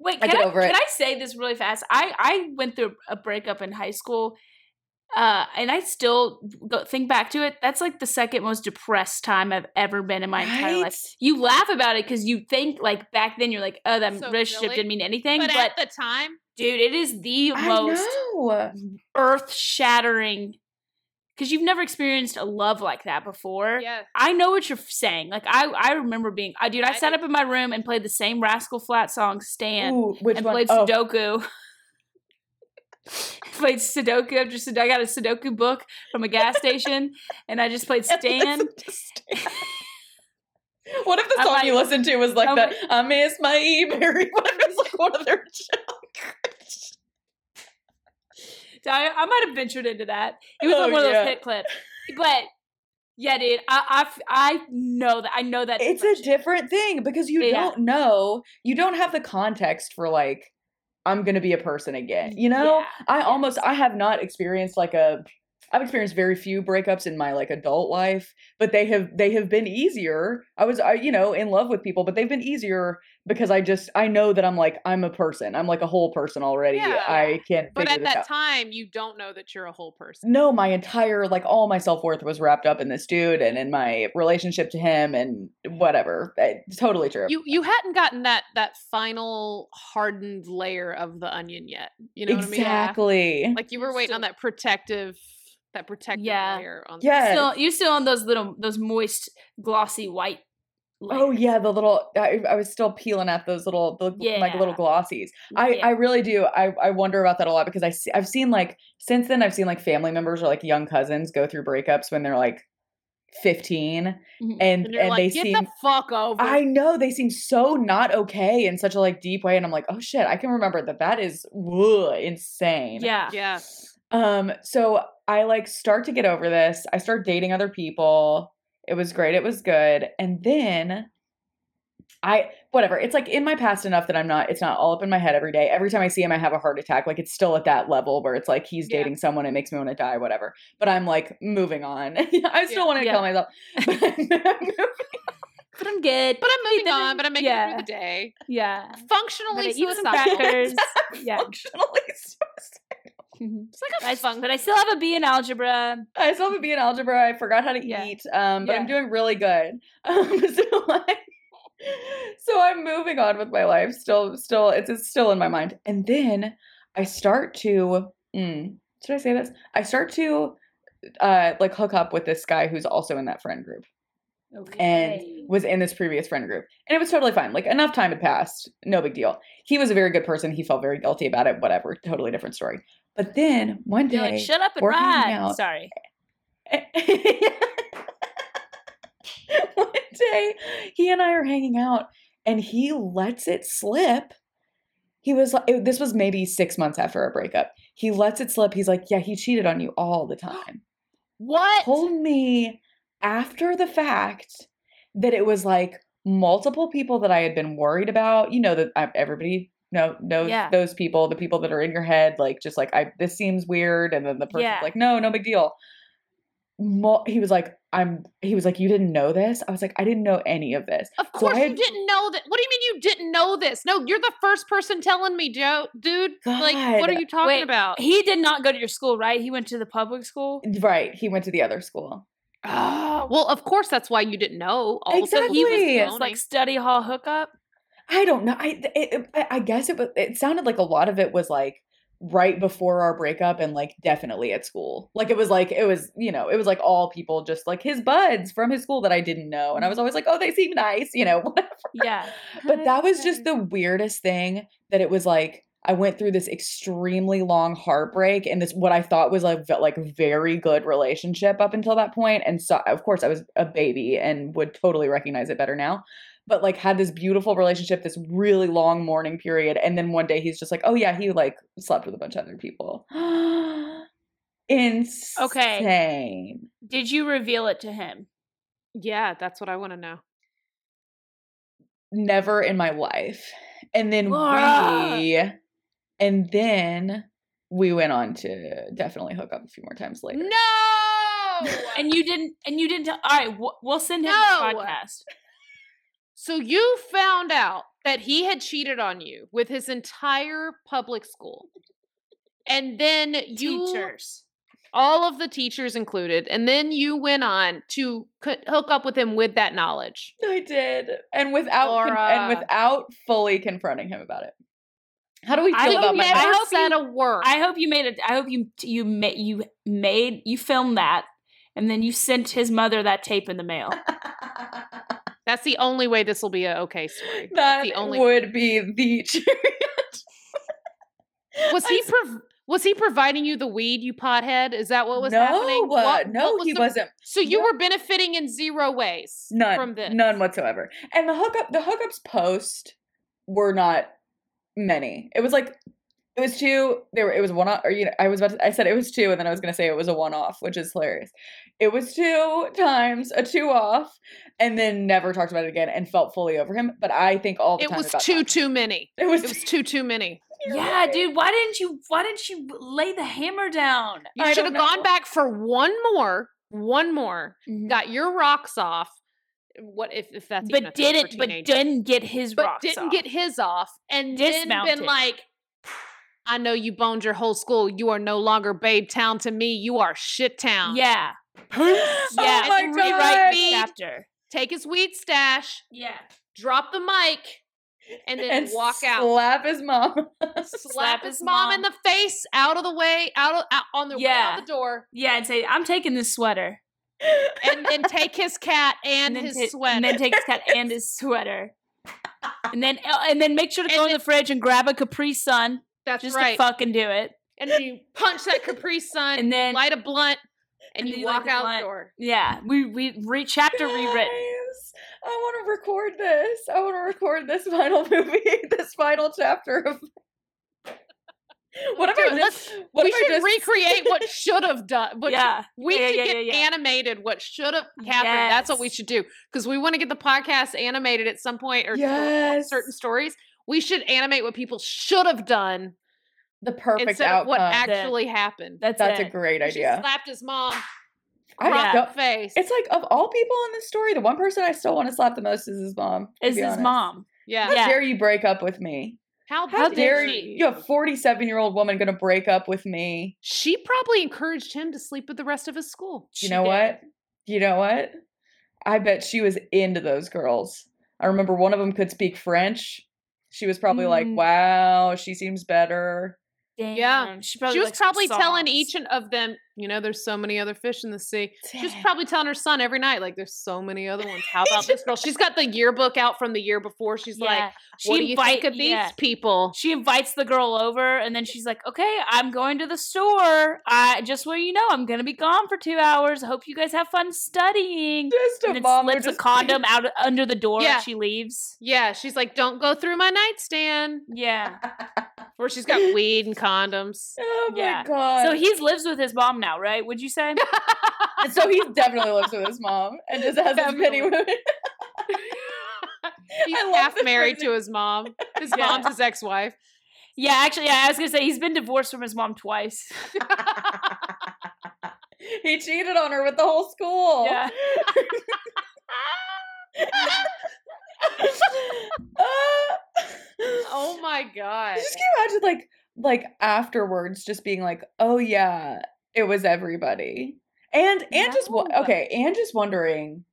Wait, I can get I, over it. can I say this really fast? I I went through a breakup in high school, uh, and I still go, think back to it. That's like the second most depressed time I've ever been in my entire life. You laugh about it because you think like back then you're like, oh, that So relationship silly. didn't mean anything. But, But, at the time, dude, it is the I most earth shattering because you've never experienced a love like that before. yeah. I know what you're saying. Like I, I remember being, I dude, I, I sat do up in my room and played the same Rascal Flat song "Stand" Ooh, which and one? played Oh, Sudoku. (laughs) played Sudoku. I just I got a Sudoku book from a gas station, (laughs) and I just played Stand. (laughs) what if the song might- you listened to was like I that? I miss my Mary. What if it's like one of their jokes? So I, I might have ventured into that. It was Oh, like one of those hit clips, but yeah, dude, I, I I know that I know that It's a different thing because you Yeah. don't know, you don't have the context for like, I'm gonna be a person again. You know, Yeah, I almost, I have not experienced like a. I've experienced very few breakups in my like adult life, but they have they have been easier. I was I you know in love with people, but they've been easier because I just I know that I'm like I'm a person. I'm like a whole person already. Yeah. I can't. But at that out. time, you don't know that you're a whole person. no, my entire like all my self worth was wrapped up in this dude and in my relationship to him and whatever. It's totally true. You you hadn't gotten that that final hardened layer of the onion yet. You know what I mean? exactly. Like you were waiting on that protective that protective Yeah. layer on Yeah. Still, you're still on those little, those moist, glossy white. Oh yeah, the little I, I was still peeling at those little the like little glossies. I Yeah. I really do. I I wonder about that a lot because I see, I've seen like since then I've seen like family members or like young cousins go through breakups when they're like 15 Mhm. and And and, you're they get seem the fuck over. I know they seem so not okay in such a like deep way and I'm like, "Oh shit, I can remember that that is insane." Yeah. yeah. Um, so I like start to get over this. I start dating other people. It was great. It was good. And then I whatever. It's like in my past enough that I'm not it's not all up in my head every day. Every time I see him I have a heart attack. Like it's still at that level where it's like he's Yeah. dating someone it makes me want to die whatever. But I'm like moving on. (laughs) I still Yeah. want to Yeah. kill myself. But I'm moving- But I'm good. But I'm moving on, but I'm making it yeah. through the day. Yeah. Functionally But I eat some suicidal. (laughs) yeah. functionally Mhm. It's like a I, fun but I still have a B in algebra. I still have a B in algebra. I forgot how to Yeah. eat, um, but I'm doing really good. (laughs) Um, so, I, so I'm moving on with my life. Still, still, it's, it's still in my mind. And then I start to, mm, should I say this? I start to, uh, like hook up with this guy who's also in that friend group Okay. and was in this previous friend group. And it was totally fine. Like enough time had passed. No big deal. He was a very good person. He felt very guilty about it. Whatever. Totally different story. But then one day, like, shut up and ride. out. Sorry. (laughs) One day, he and I are hanging out, and he lets it slip. he was like, it- this was maybe six months after our breakup. He lets it slip. He's like, yeah, he cheated on you all the (gasps) time. What? Told me after the fact that it was like multiple people that I had been worried about. You know that uh, everybody know no, Yeah. those people, the people that are in your head, like just like I this seems weird, and then the person's Yeah. like, no, no big deal. Mo- he was like, I'm. He was like, you didn't know this. I was like, I didn't know any of this. Of So course I you didn't know that. What do you mean you didn't know this? No, you're the first person telling me, Joe, dude. Like, what are you talking Wait, about? He did not go to your school, right? He went to the public school. Right. He went to the other school. Oh, well, of course that's why you didn't know. All Exactly. He he was It's like study hall hookup. I don't know. I it, it- I guess it was. It sounded like a lot of it was like right before our breakup and like definitely at school. Like it was like it was you know it was like all people just like his buds from his school that I didn't know, and I was mm-hmm. always like, oh, they seem nice, you know, (laughs) whatever. Yeah. But that was just the weirdest thing that it was like. I went through this extremely long heartbreak and this what I thought was like like very good relationship up until that point and so of course I was a baby and would totally recognize it better now but like had this beautiful relationship this really long mourning period and then one day he's just like oh yeah he like slept with a bunch of other people (gasps) insane Did you reveal it to him? Yeah, that's what I want to know. never in my life and then Laura! we and then we went on to definitely hook up a few more times later No. (laughs) And you didn't. And you didn't. Tell, all right, we'll- we'll send him No! the podcast. So you found out that he had cheated on you with his entire public school, and then you Teachers. all of the teachers included, and then you went on to co- hook up with him with that knowledge. I did, and without con- Laura. and without fully confronting him about it. How do we I feel hope about my? I hope said you- a word. I hope you made it. I hope you you made you made you filmed that, and then you sent his mother that tape in the mail. (laughs) That's the only way this will be a okay story. that the only- would be the (laughs) Was he prov- was he providing you the weed, you pothead? Is that what was no, happening? uh, What- no, what was he the- wasn't. So you no. were benefiting in zero ways None, from this. none whatsoever. And the hookup, the hookups post were not many. It was like it was two. There, were, it was one. off- Or you know, I was about to. I said it was two, and then I was going to say it was a one off, which is hilarious. It was two times a two off, and then never talked about it again, and felt fully over him. But I think all the It time was too talking- too many. It was. It was too too many. (laughs) You're yeah, right. dude. Why didn't you? Why didn't you lay the hammer down? You I should have gone back for one more, one more. Mm-hmm. Got your rocks off. What if if that's even a but did for it? But teenagers. didn't get his but rocks didn't off. get his off, and then Dismounted. been like, I know you boned your whole school. You are no longer Babe Town to me. You are Shit Town. Yeah. (gasps) yeah. (gasps) Oh my and rewrite the chapter. Take his weed stash, Yeah. drop the mic, and then and walk out. Slap his mom. Slap (laughs) his mom in the face, out of the way, out of out, on the way out the door, Yeah, and say, "I'm taking this sweater," and then take his cat (laughs) and, then his ta- sweater. and then take his cat and his (laughs) sweater, and then uh, and then make sure to And go in then- the fridge and grab a Capri Sun That's just right. to fucking do it. and then you punch that Capri Sun, And then- light a blunt, and, and you you walk out blunt. the door. Yeah, we we re- chapter rewritten. I want to record this. I want to record this final movie, (laughs) this final chapter of. What if I just? What we should just recreate what (laughs) should have done. What Yeah. we Yeah, should yeah, get yeah, animated. What should have happened. That's what we should do because we want to get the podcast animated at some point or or Yes. certain stories. We should animate what people should have done the perfect instead outcome? of what That's it. actually happened. That's, That's a it. great She idea. slapped his mom (sighs) I across don't- the face. It's like of all people in this story, the one person I still want to slap the most is his mom. to Is be his honest. mom? yeah. How Yeah. dare you break up with me? How, How dare you? You have forty-seven year old woman going to break up with me? She probably encouraged him to sleep with the rest of his school. you know what? You know what? I bet she was into those girls. I remember one of them could speak French. She was probably like, Mm. "Wow, she seems better." Damn. Yeah. She, probably She was likes some probably telling each and of them, You know, there's so many other fish in the sea. She's probably telling her son every night, like, there's so many other ones. How (laughs) about this girl? She's got the yearbook out from the year before. She's like, Yeah. what do you think of these yeah. people? She invites the girl over, and then she's like, "Okay, I'm going to the store. I just so you know, I'm gonna be gone for two hours. I hope you guys have fun studying." Just a And mom slips a condom out under the door Yeah. she leaves. Yeah, she's like, don't go through my nightstand. Yeah. Where she's got weed and condoms. (laughs) Oh my god. So he lives with his mom now, right? Would you say? (laughs) And so he definitely lives with his mom and just has as many women. He's (laughs) half married phrasing. to his mom. His Yeah. mom's his ex-wife. Yeah, actually, yeah, I was gonna say he's been divorced from his mom twice. (laughs) he cheated on her with the whole school. Yeah. oh my god. Just can you imagine like like afterwards just being like, oh yeah, it was everybody. And and just wo- okay, and just wondering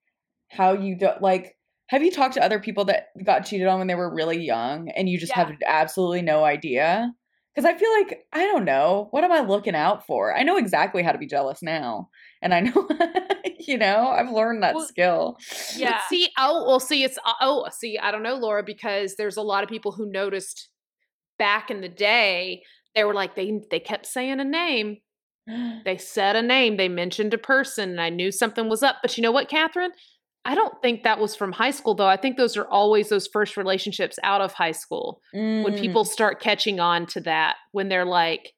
how you do like have you talked to other people that got cheated on when they were really young and you just Yeah. have absolutely no idea? Because I feel like I don't know. What am I looking out for? I know exactly how to be jealous now. And I know (laughs) you know, I've learned that Well, skill. But Yeah. see, oh, well, see, it's uh, oh, see, I don't know, Laura, because there's a lot of people who noticed back in the day. They were like they they kept saying a name. (gasps) They said a name. They mentioned a person, and I knew something was up. But you know what, Catherine? I don't think that was from high school, though. I think those are always those first relationships out of high school when Mm. people start catching on to that. When they're like,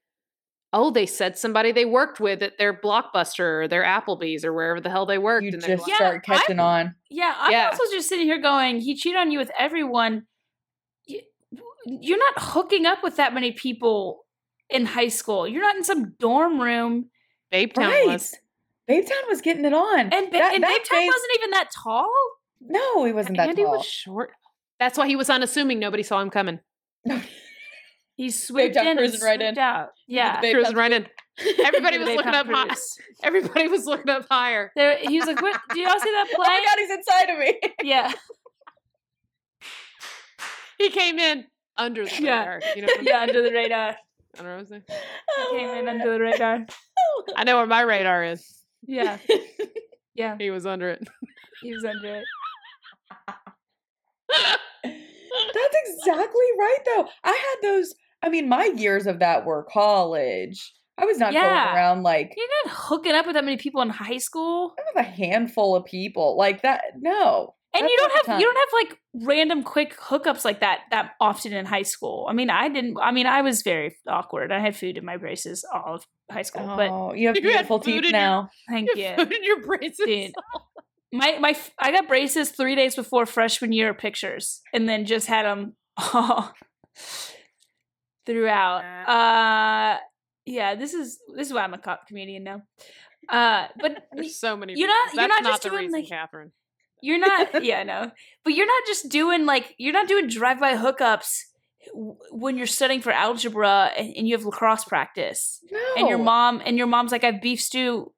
"Oh, they said somebody they worked with at their Blockbuster or their Applebee's or wherever the hell they worked," you and they're just like, start Yeah, catching on. Yeah, I'm Yeah. also just sitting here going, he cheated on you with everyone. You're not hooking up with that many people in high school. You're not in some dorm room. "Babe Town Right. was." Babe Town was getting it on. And, ba- That- and that Babe Town phase- wasn't even that tall. No, he wasn't that Andy tall. was short. That's why he was unassuming. Nobody saw him coming. He (laughs) swooped Town in and cruising right swooped in. out. (laughs) Yeah. Babe Cruising Town right in. Everybody The (laughs) was Babe looking up high. Everybody was looking up higher. There, he was like, "What? Do y'all see that Oh my plane?" god, he's inside of me. yeah, He came in under the Yeah. radar. You know yeah, under the radar. I don't know what I'm saying. He came in under the radar. (laughs) I know where my radar is. Yeah, (laughs) yeah, He was under it. he was under it. (laughs) That's exactly right, though. I had those. I mean, my years of that were college. I was not Yeah. going around like You're not hooking up with that many people in high school. I have a handful of people like that. No, And That's you don't not have you don't have like random quick hookups like that that often in high school. I mean, I didn't. I mean, I was very awkward. I had food in my braces all of high school. But Oh, you have beautiful food teeth in your- now. thank You you. food in your braces. Dude. My my I got braces three days before freshman year pictures, and then just had them all (laughs) throughout. Uh, yeah, this is this is why I'm a cop comedian now. Uh, but There's so many. You're not- reasons. you're That's not just the doing, reason, like- Catherine. You're not, yeah, no, but you're not just doing like you're not doing drive-by hookups when you're studying for algebra and, and you have lacrosse practice, No, and your mom and your mom's like, "I have beef stew.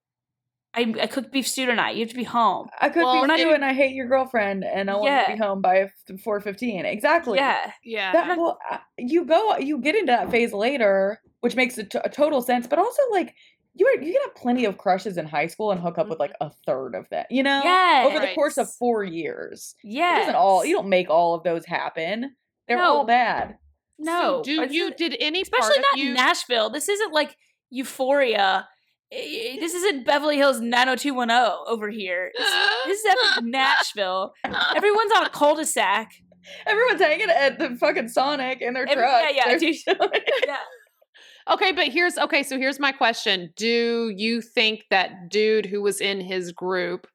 I, I cooked beef stew tonight. You have to be home." I could Well, be not you even- and I hate your girlfriend, and I want Yeah. to be home by four fifteen. Exactly. Yeah, Yeah. That well, uh, you go, you get into that phase later, which makes a, t- a total sense. But also, like you, are, you can have plenty of crushes in high school and hook up with like mm-hmm. a third of that. You know, yeah, over the course of four years. yeah. It doesn't all. You don't make all of those happen. They're all bad. No, So do you did any especially not you? Nashville. This isn't like Euphoria. This isn't Beverly Hills 90210 over here. This, this is (laughs) Nashville. Everyone's on a cul-de-sac. (laughs) Everyone's hanging at the fucking Sonic in their Every- trucks. yeah, yeah, (laughs) Yeah. Okay, but here's okay. So here's my question: Do you think that dude who was in his group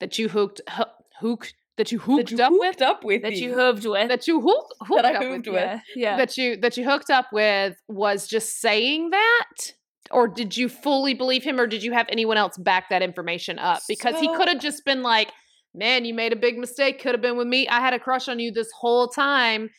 that you hooked ho- hooked that you hooked That you up with hooked up with That you. you hooved with. that you hooked, hooked That I up hooved with, with. yeah. Yeah. that you that you hooked up with was just saying that or did you fully believe him or did you have anyone else back that information up because he could have just been like man you made a big mistake could have been with me i had a crush on you this whole time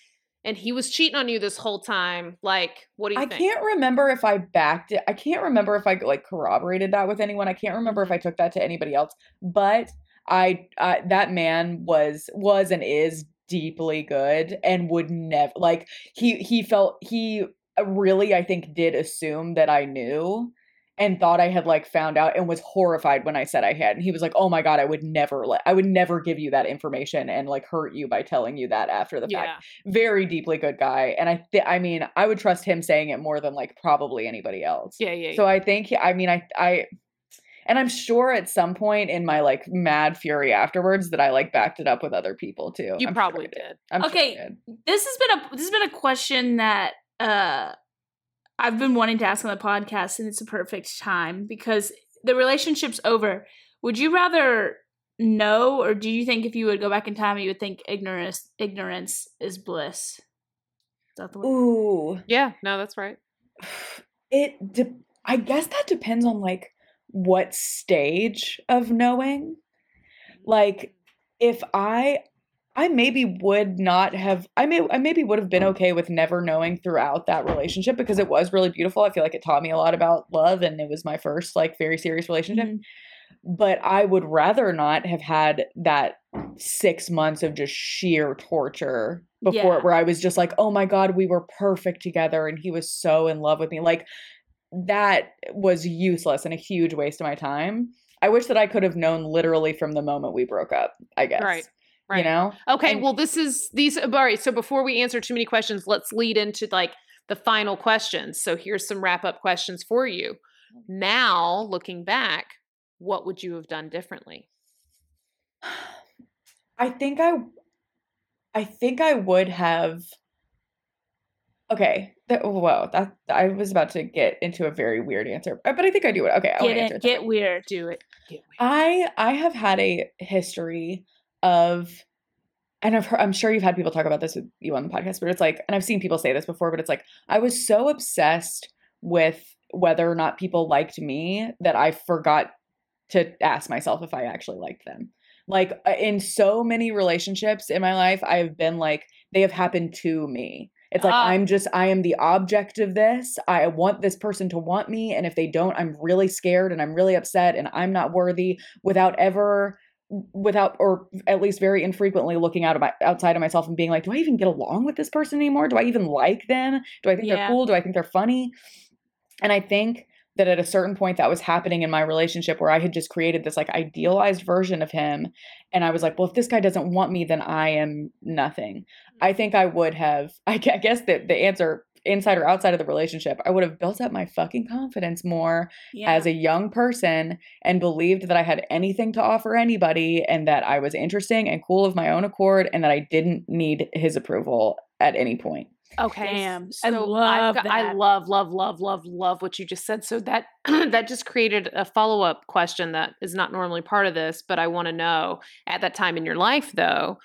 and he was cheating on you this whole time like what do you I think can't remember if I backed it. I can't remember if I like corroborated that with anyone. I can't remember if I took that to anybody else. But I, I that man was was and is deeply good and would never like he he felt he really I think did assume that I knew and thought I had like found out and was horrified when I said I had. And he was like, "Oh my god, I would never let I would never give you that information and like hurt you by telling you that after the yeah. fact." Very deeply good guy, and I th- I mean, I would trust him saying it more than like probably anybody else. Yeah, yeah. So I think he, I mean I I and I'm sure at some point in my like mad fury afterwards that I like backed it up with other people too. you I'm probably I did. I'm sure Okay, did. this has been a this has been a question that uh I've been wanting to ask on the podcast, and it's a perfect time because the relationship's over. Would you rather know, or do you think if you would go back in time, you would think ignorance ignorance is bliss? Is that the way? Ooh. Yeah, no, that's right. (sighs) It de- I guess that depends on like what stage of knowing. Like if I I maybe would not have I may I maybe would have been okay with never knowing throughout that relationship because it was really beautiful. I feel like it taught me a lot about love and it was my first like very serious relationship. Mhm. But I would rather not have had that 6 months of just sheer torture before Yeah. where I was just like, "Oh my god, we were perfect together and he was so in love with me." Like that was useless and a huge waste of my time. I wish that I could have known literally from the moment we broke up, I guess. Right. You Right. know? Okay, And- well, this is these. All right, so before we answer too many questions, let's lead into like the final questions. So here's some wrap up questions for you. Now, looking back, what would you have done differently? (sighs) I think I I think I would have Okay, that, whoa, that I was about to get into a very weird answer, uh, but I think I do it. Okay, I Get to it, it. get weird. Do it. Get weird. I I have had a history of and I've heard, I'm sure you've had people talk about this with you on the podcast, but it's like, and I've seen people say this before, but it's like, I was so obsessed with whether or not people liked me that I forgot to ask myself if I actually liked them. Like uh, in so many relationships in my life, I have been like, they have happened to me. It's like, Ah. I'm just, I am the object of this. I want this person to want me. And if they don't, I'm really scared and I'm really upset and I'm not worthy without ever without or at least very infrequently looking out of my outside of myself and being like do i even get along with this person anymore? Do i even like them? Do i think Yeah. they're cool? Do i think they're funny? And i think that at a certain point that was happening in my relationship where i had just created this like idealized version of him and i was like well if this guy doesn't want me then i am nothing. Mm. I think i would have i (laughs) I guess that the answer inside or outside of the relationship i would have built up my fucking confidence more Yeah. as a young person and believed that I had anything to offer anybody and that I was interesting and cool of my own accord and that I didn't need his approval at any point. Okay. Damn, I So love I've got- I love, love, love, love, love what you just said. So that (clears throat) that just created a follow up question that is not normally part of this, but I want to know at that time in your life, though,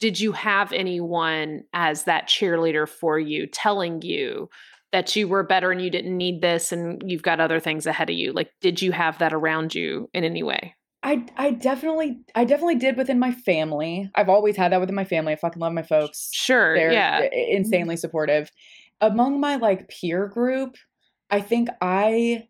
did you have anyone as that cheerleader for you, telling you that you were better and you didn't need this and you've got other things ahead of you? Like, did you have that around you in any way? I I definitely I definitely did within my family. I've always had that within my family. I fucking love my folks. Sure. They're yeah. Mm-hmm. insanely supportive. Among my like peer group, I think I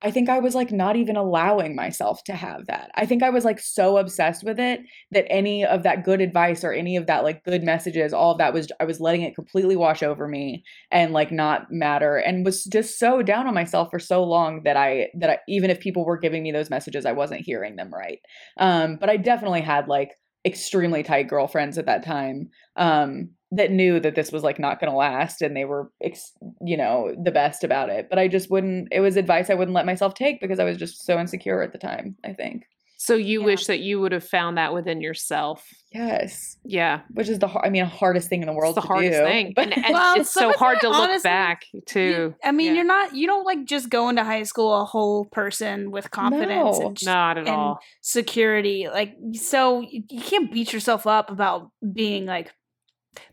I think I was like not even allowing myself to have that. I think I was like so obsessed with it that any of that good advice or any of that like good messages, all of that was I was letting it completely wash over me and like not matter and was just so down on myself for so long that I that I even if people were giving me those messages, I wasn't hearing them right. Um but I definitely had like extremely tight girlfriends at that time um that knew that this was like not going to last and they were ex- you know the best about it but i just wouldn't it was advice i wouldn't let myself take because i was just so insecure at the time i think so you Yeah. wish that you would have found that within yourself. yes Yeah. which is the i mean hardest thing in the world It's the to hardest do. thing. but And, (laughs) and Well, it's so hard it, to look honestly, back too. You- I mean, Yeah. you're not. You don't like just go into high school a whole person with confidence No. and, Not at and all. security. Like, so you, you can't beat yourself up about being like.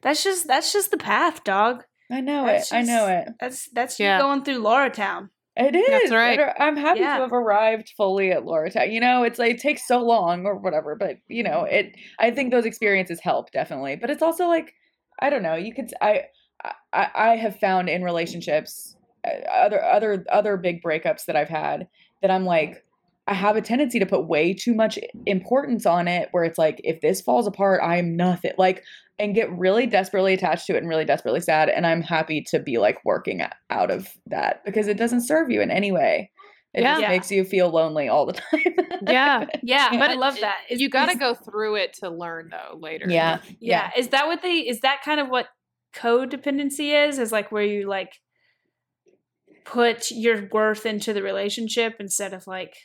That's just that's just the path, dog. i know That's it i know it That's that's Yeah. you going through Laura Town. it is That's right. I'm happy Yeah. to have arrived fully at laura Town. you know it's like it takes so long or whatever but you know it i think those experiences help definitely but it's also like i don't know you could i i, I have found in relationships uh, other other other big breakups that i've had that i'm like i have a tendency to put way too much importance on it where it's like if this falls apart i'm nothing like and get really desperately attached to it and really desperately sad and i'm happy to be like working out of that because it doesn't serve you in any way It Yeah. just Yeah. makes you feel lonely all the (laughs) time. Yeah. Yeah, (laughs) But I it- love that. Is- you got to go through it to learn though later. yeah. Yeah. Is that what they is that kind of what codependency is? Is like where you like put your worth into the relationship instead of like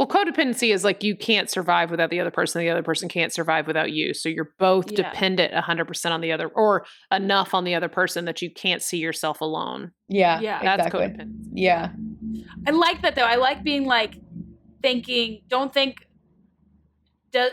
Well, codependency is like you can't survive without the other person. The other person can't survive without you. So you're both Yeah. dependent 100% on the other or enough on the other person that you can't see yourself alone. Yeah. Yeah. That's exactly. codependency. Yeah. I like that though. I like being like thinking don't think does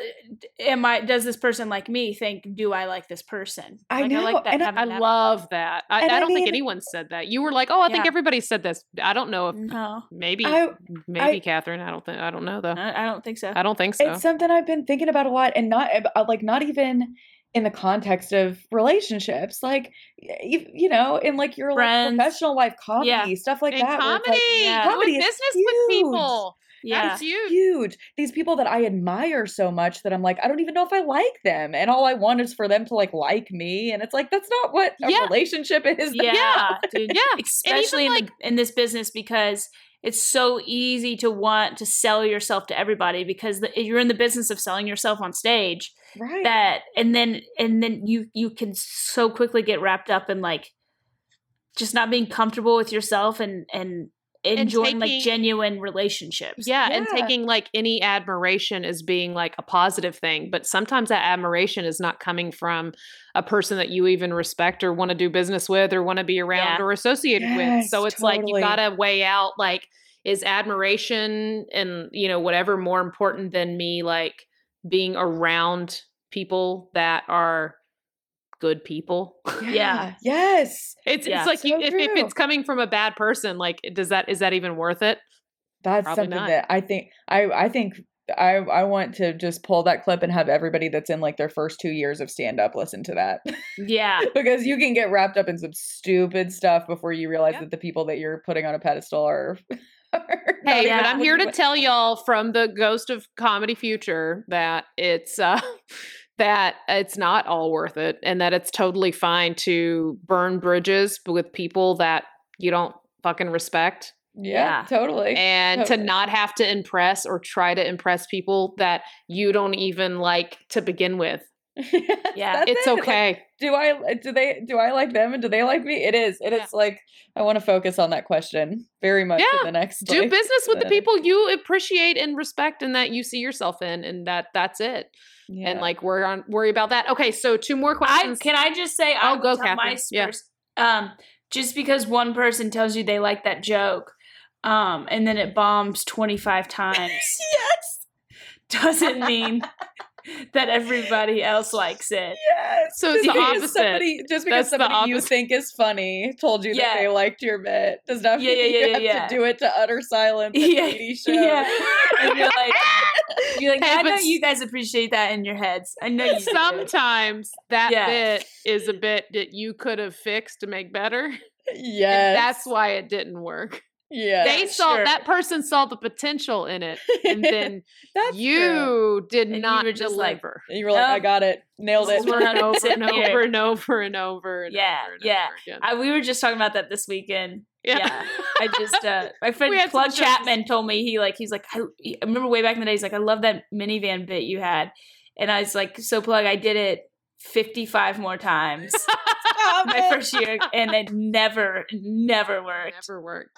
am I does this person like me think do I like this person? I like, know, I like that and I- I that- love that. I, And I I don't think mean- anyone said that. You were like, "Oh, I think everybody said this." I don't know if no. maybe I- maybe I- Catherine. I don't think I don't know though. I, I don't think so. I don't think so. It's something I've been thinking about a lot and not uh, like not even in the context of relationships like you, you know in like your like professional life comedy Yeah. stuff like and that comedy, like, Yeah. Comedy is business with people. Yeah. That's huge. huge these people that i admire so much that i'm like i don't even know if i like them and all i want is for them to like like me and it's like that's not what a Yeah. relationship (laughs) is Yeah, dude. Yeah. (laughs) Especially in, like- the, in this business because it's so easy to want to sell yourself to everybody because the, you're in the business of selling yourself on stage. right That and then and then you you can so quickly get wrapped up in like just not being comfortable with yourself and and enjoying like genuine relationships. Yeah, and taking like any admiration as being like a positive thing, but sometimes that admiration is not coming from a person that you even respect or want to do business with or want to be around Yeah. or associated with. So Yes, it's like you got to weigh out like is admiration and you know whatever more important than me like being around people that are good people. (laughs) Yeah. (laughs) yes It's Yeah. it's like you, if, if it's coming from a bad person, like does that is that even worth it? that's Probably something not. that i think i i think I, I want to just pull that clip and have everybody that's in like their first two years of stand up listen to that. Yeah. (laughs) because you can get wrapped up in some stupid stuff before you realize Yep. that the people that you're putting on a pedestal are. are Hey, even but I'm here to tell y'all from the ghost of comedy future that it's uh that it's not all worth it and that it's totally fine to burn bridges with people that you don't fucking respect Yeah, Yeah. totally. and to not have to impress or try to impress people that you don't even like to begin with. (laughs) Yeah, That's it's it. Like, okay. do I do they do I like them and do they like me? It is. It is Yeah. like I want to focus on that question very much Yeah. in the next. Do like, business with the people you appreciate and respect and that you see yourself in and that that's it. Yeah. And like we're on worry about that. Okay, so two more I questions. can I just say I will go, tell my Catherine. Yeah. um just because one person tells you they like that joke um and then it bombs 25 (laughs) times yes. doesn't mean (laughs) that everybody else likes it. Yes. So it's Just the because opposite. Somebody, just because That's somebody you think is funny told you Yeah. that they liked your bit does not Yeah, mean yeah, you yeah, have yeah, to do it to utter silence at Yeah, show. (laughs) yeah. And you're like (laughs) you're like Hey, I know you guys appreciate that in your heads. I know you do. Sometimes that Yeah. bit is a bit that you could have fixed to make better. (laughs) yes. And that's why it didn't work. Yeah. They saw sure. that person saw the potential in it, and (laughs) then that's you true. did And not were just like, deliver. And you were like, I got it, nailed This it. is over and over and (laughs) Sit here. over and over and over and Yeah, over and yeah. over again. I, we were just talking about that this weekend. yeah. I just uh (laughs) my friend We Plug. Chapman told me he like he's like I, I remember way back in the day he's like I love that minivan bit you had, and I was like so Plug I did it fifty five more times my first year and it never never worked. Never worked.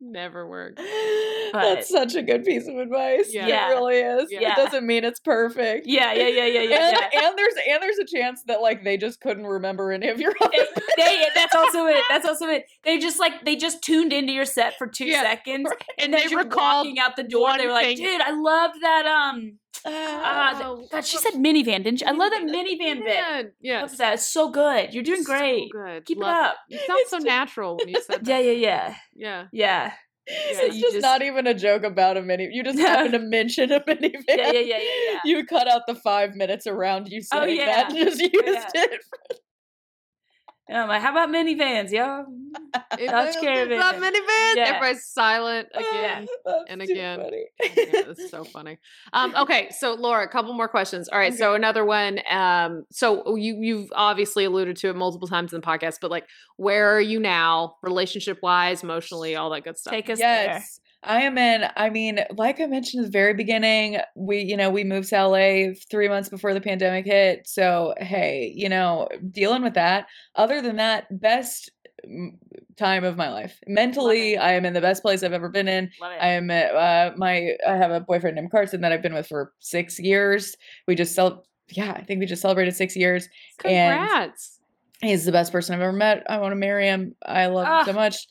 Never worked. (gasps) That's such a good piece of advice. Yeah. It really is. Yeah. It doesn't mean it's perfect. Yeah, yeah, yeah, yeah, yeah. and, yeah. and there's and there's a chance that like they just couldn't remember any of your It- they (laughs) that's also it. That's also it. They just like they just tuned into your set for two Yeah. seconds, And as they you're walking out the door. They were like, thing. "Dude, I loved that." Um, uh, Oh, God, she said minivan, didn't she? I love that minivan bit. Man, Yes. Love that. It's so good. You're doing So great. good. Keep Love it up. You sound It's so just- natural when you said (laughs) that. Yeah, yeah, yeah, Yeah. yeah, it's you just, just- not even a joke about a mini. You just (laughs) No. happen to mention a minivan. yeah, yeah, yeah, yeah, yeah. You cut out the five minutes around you Oh, saying yeah. that and just used Yeah. it. And I'm like, how about minivans, yo? It- Dodge Caravan. not minivans. Yeah. Everybody's silent again. That's and again. funny. yeah, that's so funny. Um, okay, so Laura, a couple more questions. All right, so another one. Um, so you you've obviously alluded to it multiple times in the podcast, but like, where are you now, relationship wise, emotionally, all that good stuff? Take us there. yes. I am in. I mean, like I mentioned at the very beginning, we, you know, we moved to LA three months before the pandemic hit. So, hey, you know, dealing with that. Other than that, best mm, time of my life. Mentally, I am in the best place I've ever been in. I am uh, my, I have a boyfriend named Carson that I've been with for six years. We just cel- yeah, I think we just celebrated six years. And Congrats. he's the best person I've ever met. I want to marry him. I love him so much.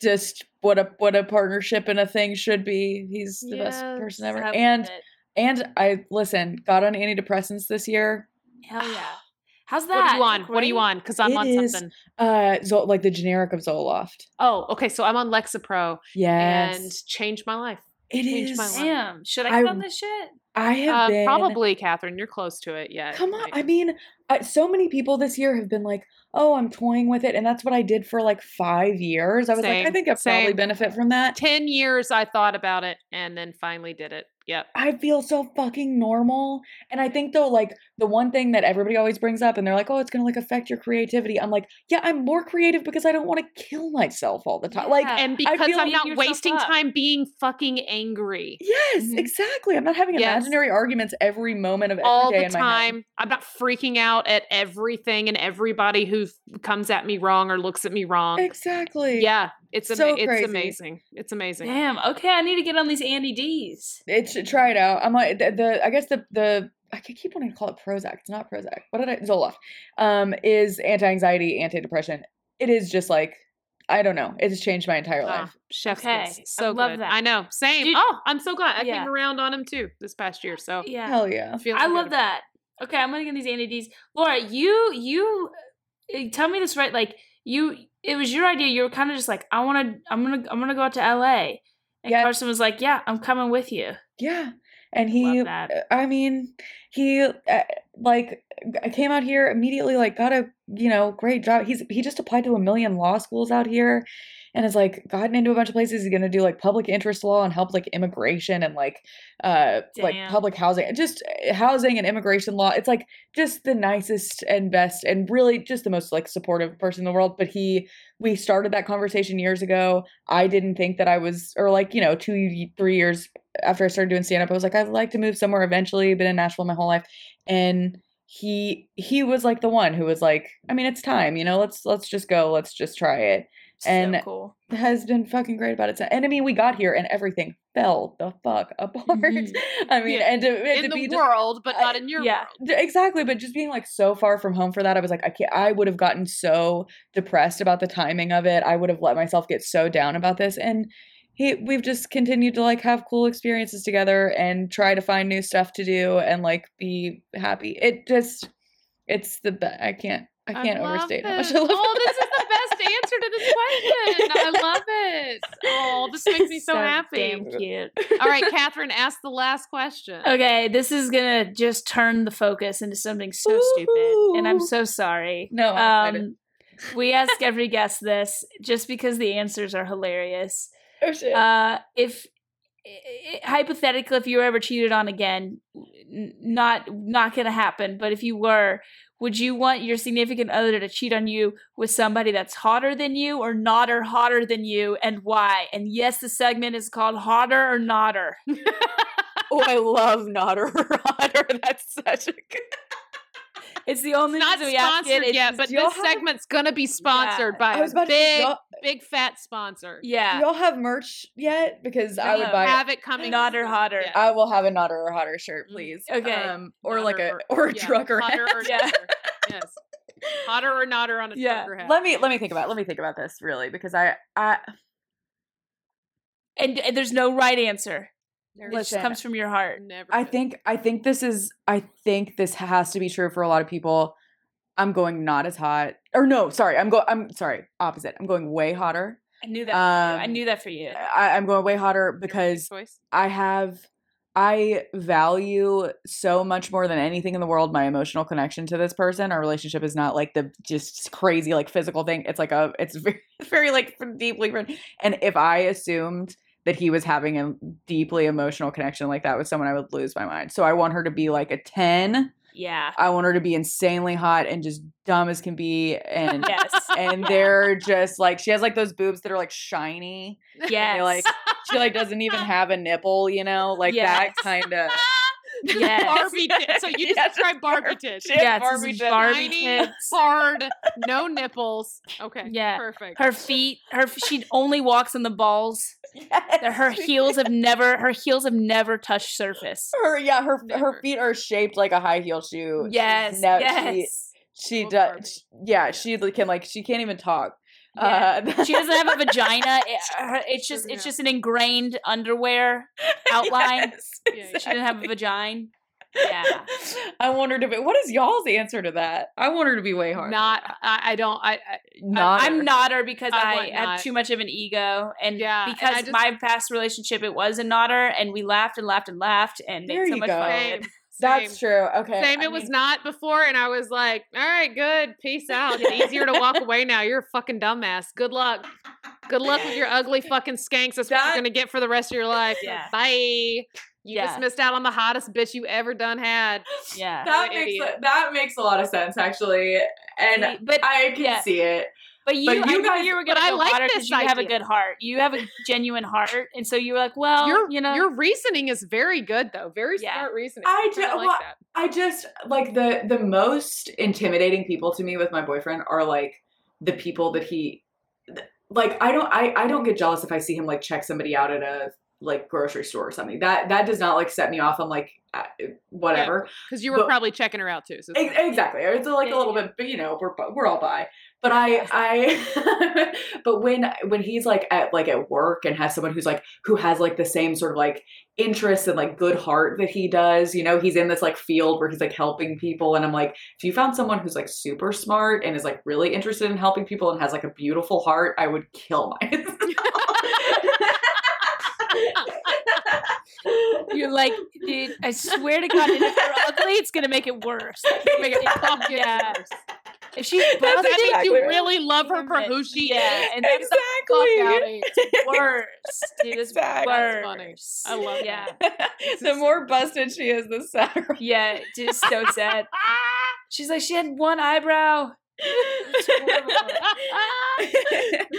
Just what a what a partnership and a thing should be. He's the best person ever. And it. and I listen, got on antidepressants this year. hell yeah. (sighs) How's that? what are you on? Like, What are you great? on? Because I'm It on is- something. Uh Zol- like the generic of Zoloft. Oh, okay. So I'm on Lexapro Yes. and changed my life. it changed is. my life. Damn. Should I I- get on this shit? I have Uh, been probably, Catherine. You're close to it. Yeah. Come on. like- I mean, I, so many people this year have been like, "Oh, I'm toying with it," and that's what I did for like five years. I was like, I think I probably benefit from that. 10 years I thought about it and then finally did it. Yep. I feel so fucking normal. And I think though, like the one thing that everybody always brings up, and they're like, "Oh, it's gonna like affect your creativity." I'm like, yeah, I'm more creative because I don't want to kill myself all the time. Like, Yeah. And I because I'm beating not wasting up. time being fucking angry yes, Mhm. exactly. I'm not having Yes. Imaginary arguments every moment of every all day the in my head. time. I'm not freaking out at everything and everybody who f- comes at me wrong or looks at me wrong. Exactly. Yeah, it's ama- So it's amazing. It's amazing. Damn. Okay, I need to get on these Andy D's. It's try it out. I'm like the, the I guess the the I keep wanting to call it Prozac. It's not Prozac. What did I Zoloft? Um, is anti-anxiety, anti-depression. It is just like I don't know. It's changed my entire Ah, life. chef's Okay, kiss. I So love good. that. I know. Same. Dude- oh, I'm so glad. I Yeah. came around on him too this past year. So Yeah. Hell yeah. feeling I love about it. that. Okay, I'm gonna get these Andy D's. Laura, you you uh, tell me this right. Like you, it was your idea. You were kind of just like, I want to, I'm gonna, I'm gonna go out to L.A. And Yeah. Carson was like, Yeah, I'm coming with you. Yeah. And he, uh, I mean, he, uh, like, I came out here immediately, like, got a, you know, great job. He's, he just applied to a million law schools out here and has, like, gotten into a bunch of places. He's going to do, like, public interest law and help, like, immigration and, like, uh, like public housing, just uh, housing and immigration law. It's, like, just the nicest and best and really just the most, like, supportive person in the world. But he, we started that conversation years ago. I didn't think that I was, or, like, you know, two, three years after I started doing stand up, I was like, I'd like to move somewhere eventually. Been in Nashville my whole life, and he he was like the one who was like, I mean, it's time, you know. Let's let's just go. Let's just try it. And- so cool. Has been fucking great about it. And I mean, we got here and everything fell the fuck apart. Mhm. (laughs) I mean, Yeah. and to, and in to the be just- world, but I- not in your yeah. world. Exactly but just being like so far from home for that i was like i can't i would have gotten so depressed about the timing of it i would have let myself get so down about this and he we've just continued to like have cool experiences together and try to find new stuff to do and like be happy it just it's the best i can't i can't love overstate how much i love Oh, it. this is (laughs) the best answer to this question. I love it. Oh, this makes me (laughs) so, happy. Damn cute. All right, (laughs) Catherine, ask the last question. Okay, this is gonna just turn the focus into something so stupid, and I'm so sorry. No, um, we ask every guest this just because the answers are hilarious. oh shit Uh, if hypothetically, if you were ever cheated on again, n- not not gonna happen. But if you were, would you want your significant other to cheat on you with somebody that's hotter than you, or not or hotter than you, and why? And yes, the segment is called "Hotter or Notter." (laughs) oh i love Notter or otter (laughs) that's such a good It's the only Not reason we ask it. sponsored It's yet, just- but this have- segment's gonna be sponsored by i a about to say, big, big fat sponsor. yeah, y'all have merch yet because i would buy it Have it coming. Notter hotter. Yeah. I will have a Notter or Hotter shirt, Mm, please. okay. Um, or like a Notter or a yeah, trucker hotter hat. or Yeah. (laughs) Yes. Hotter or notter on a Yeah. trucker hat. Let me let me think about it. let me think about this really because I I and, and there's no right answer. It just comes from your heart. Never. I think I think this is I think this has to be true for a lot of people. I'm going not as hot or no, sorry, I'm going I'm sorry, opposite. I'm going way hotter. I knew that. for you. I Um, knew that for you. I, I'm going way hotter because. I have I value so much more than anything in the world my emotional connection to this person. Our relationship is not like the just crazy like physical thing. It's like a it's (laughs) very very like deeply. And if I assumed that he was having a deeply emotional connection like that with someone, I would lose my mind. So I want her to be like a 10 Yeah. I want her to be insanely hot and just dumb as can be. And (laughs) Yes. and they're just like she has like those boobs that are like shiny. Yes. (laughs) They, like she like doesn't even (laughs) have a nipple, you know, like that kind of. Yes. Barbie tits. So you just Yes, described Barbie tits. She has Yes, Barbie it's tits. Barbie Tiny, tits. hard, no nipples. Okay. Yeah. Perfect. Her feet, her she only walks on the balls. Yes. Her heels have never her heels have never touched surface. Her yeah, her Never. her feet are shaped like a high heel shoe. She's Yes. no- she- yes. She, Love Barbie. does. Yeah, she can like she can't even talk. Yeah. Uh, (laughs) she doesn't have a vagina. (laughs) It- it's just it's just an ingrained underwear (laughs) outline. Yes, Yeah, She didn't have a vagina. Yeah. I wondered if it, what is y'all's answer to that? I want her to be way harder. Not. I, I don't. I. I not. I'm not her because I I, have too much of an ego, and Yeah, because I just- my past relationship it was a notter, and we laughed and laughed and laughed and made so much go. fun. That's same. true. Okay. Same. I It was not before, and I was like, "All right, good, peace out. It's easier to walk away now. You're a fucking dumbass. Good luck. Good luck with your ugly (laughs) fucking skanks. That's what you're gonna get for the rest of your life. Yeah. Bye. You Yeah. just missed out on the hottest bitch you ever done had. Yeah, that makes idiot. that makes a lot of sense actually, and but I can yeah. see it. But you, But I you knew guys- you were gonna I go like hotter this because you have a good heart. You have a genuine heart, and so you were like, well, your you know, your reasoning is very good though. Very Yeah. smart reasoning. I kinda ju- like well, that. I just like the the most intimidating people to me with my boyfriend are like the people that he like I don't I I don't get jealous if I see him like check somebody out at a like grocery store or something. That that does not like set me off. I'm like uh, whatever. Because you were but- probably checking her out too. So it's Ex- Exactly. It's like Yeah, a little yeah. bit, but you know, we're we're all bi. But I I (laughs) but when when he's like at like at work and has someone who's like who has like the same sort of like interests and like good heart that he does, you know, he's in this like field where he's like helping people and I'm like if you found someone who's like super smart and is like really interested in helping people and has like a beautiful heart, I would kill (laughs) myself. you're like, dude, I swear to God, if you're ugly, it's gonna make it worse. Make it (laughs) yeah. Worse. If she's (laughs) That busted, means you really love her for who she yeah, is. and that's Fuck exactly. out of here. (laughs) the worst. Dude, it's Exactly. worse. That's funny. I love (laughs) that. Yeah, the more busted she is, the sadder. yeah, just so sad. She's like, she had one eyebrow.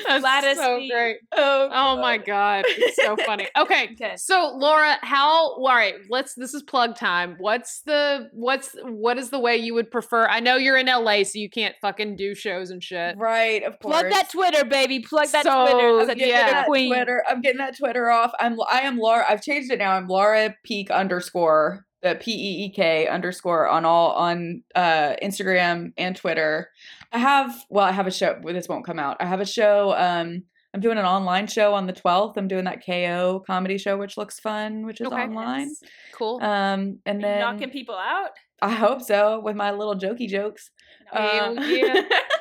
That's Gladys so Lee. great. Oh, Oh my god, it's so funny. Okay, (laughs) Okay. so Laura, how? All right, let's. This is plug time. What's the what's what is the way you would prefer? I know you're in LA, so you can't fucking do shows and shit. right, of course. Plug that Twitter, baby. Plug that So, Twitter. I'm yeah. that queen. Twitter. I'm getting that Twitter off. I'm I am Laura. I've changed it now. I'm Laura Peek underscore the P E E K underscore on all on uh Instagram and Twitter. I have well, I have a show. This won't come out. I have a show. Um, I'm doing an online show on the 12th. I'm doing that KO comedy show, which looks fun, which is Okay. online. Cool. Um, and then knocking people out. I hope so with my little jokey jokes. Uh, yeah. (laughs)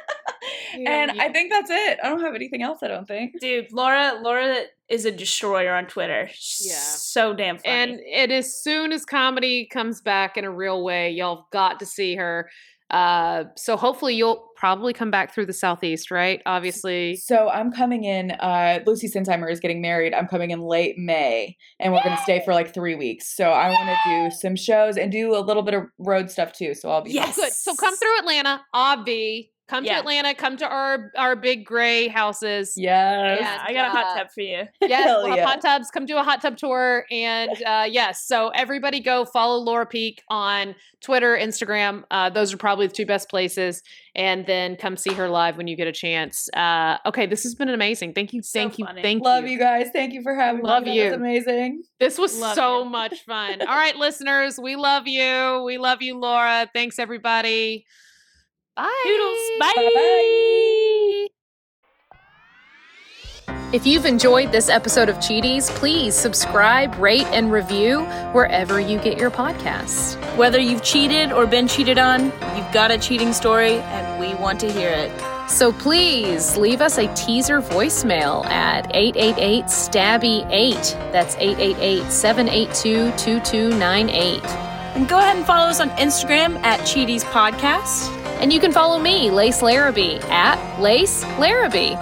and. I think that's it. I don't have anything else. I don't think. Dude, Laura, Laura is a destroyer on Twitter. She's Yeah. so damn funny. And and as soon as comedy comes back in a real way, y'all got to see her. Uh, so hopefully you'll probably come back through the southeast, right? Obviously. So I'm coming in. Uh, Lucy Sinsheimer is getting married. I'm coming in late May, and we're gonna stay for like three weeks. So I want to do some shows and do a little bit of road stuff too. So I'll be Yes. Good. So come through Atlanta, Obvi. Come Yeah. to Atlanta. Come to our our big gray houses. Yes. yeah, I got a hot uh, tub for you. (laughs) Yes, we'll yeah. hot tubs. Come do a hot tub tour. And uh, yes, so everybody go follow Laura Peek on Twitter, Instagram. Uh, those are probably the two best places. And then come see her live when you get a chance. Uh, okay, this has been amazing. Thank you. So Thank you. funny. Thank Love you. you guys. Thank you for having Love me. That was you. amazing. This was Love so you. much fun. (laughs) All right, listeners, we love you. We love you, Laura. Thanks, everybody. Bye. Doodles. Bye. Bye-bye. If you've enjoyed this episode of Cheaties, please subscribe, rate, and review wherever you get your podcasts. Whether you've cheated or been cheated on, you've got a cheating story, and we want to hear it. So please leave us a teaser voicemail at 888 Stabby 8. That's 888 782 2298. And go ahead and follow us on Instagram at Cheaties Podcast. And you can follow me, Lace Larrabee, at Lace Larrabee.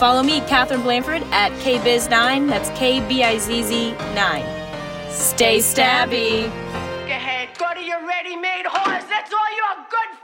Follow me, Catherine Blanford, at KBizz9. That's K B I Z Z 9. Stay stabby. Go ahead, go to your ready-made horse. That's all your good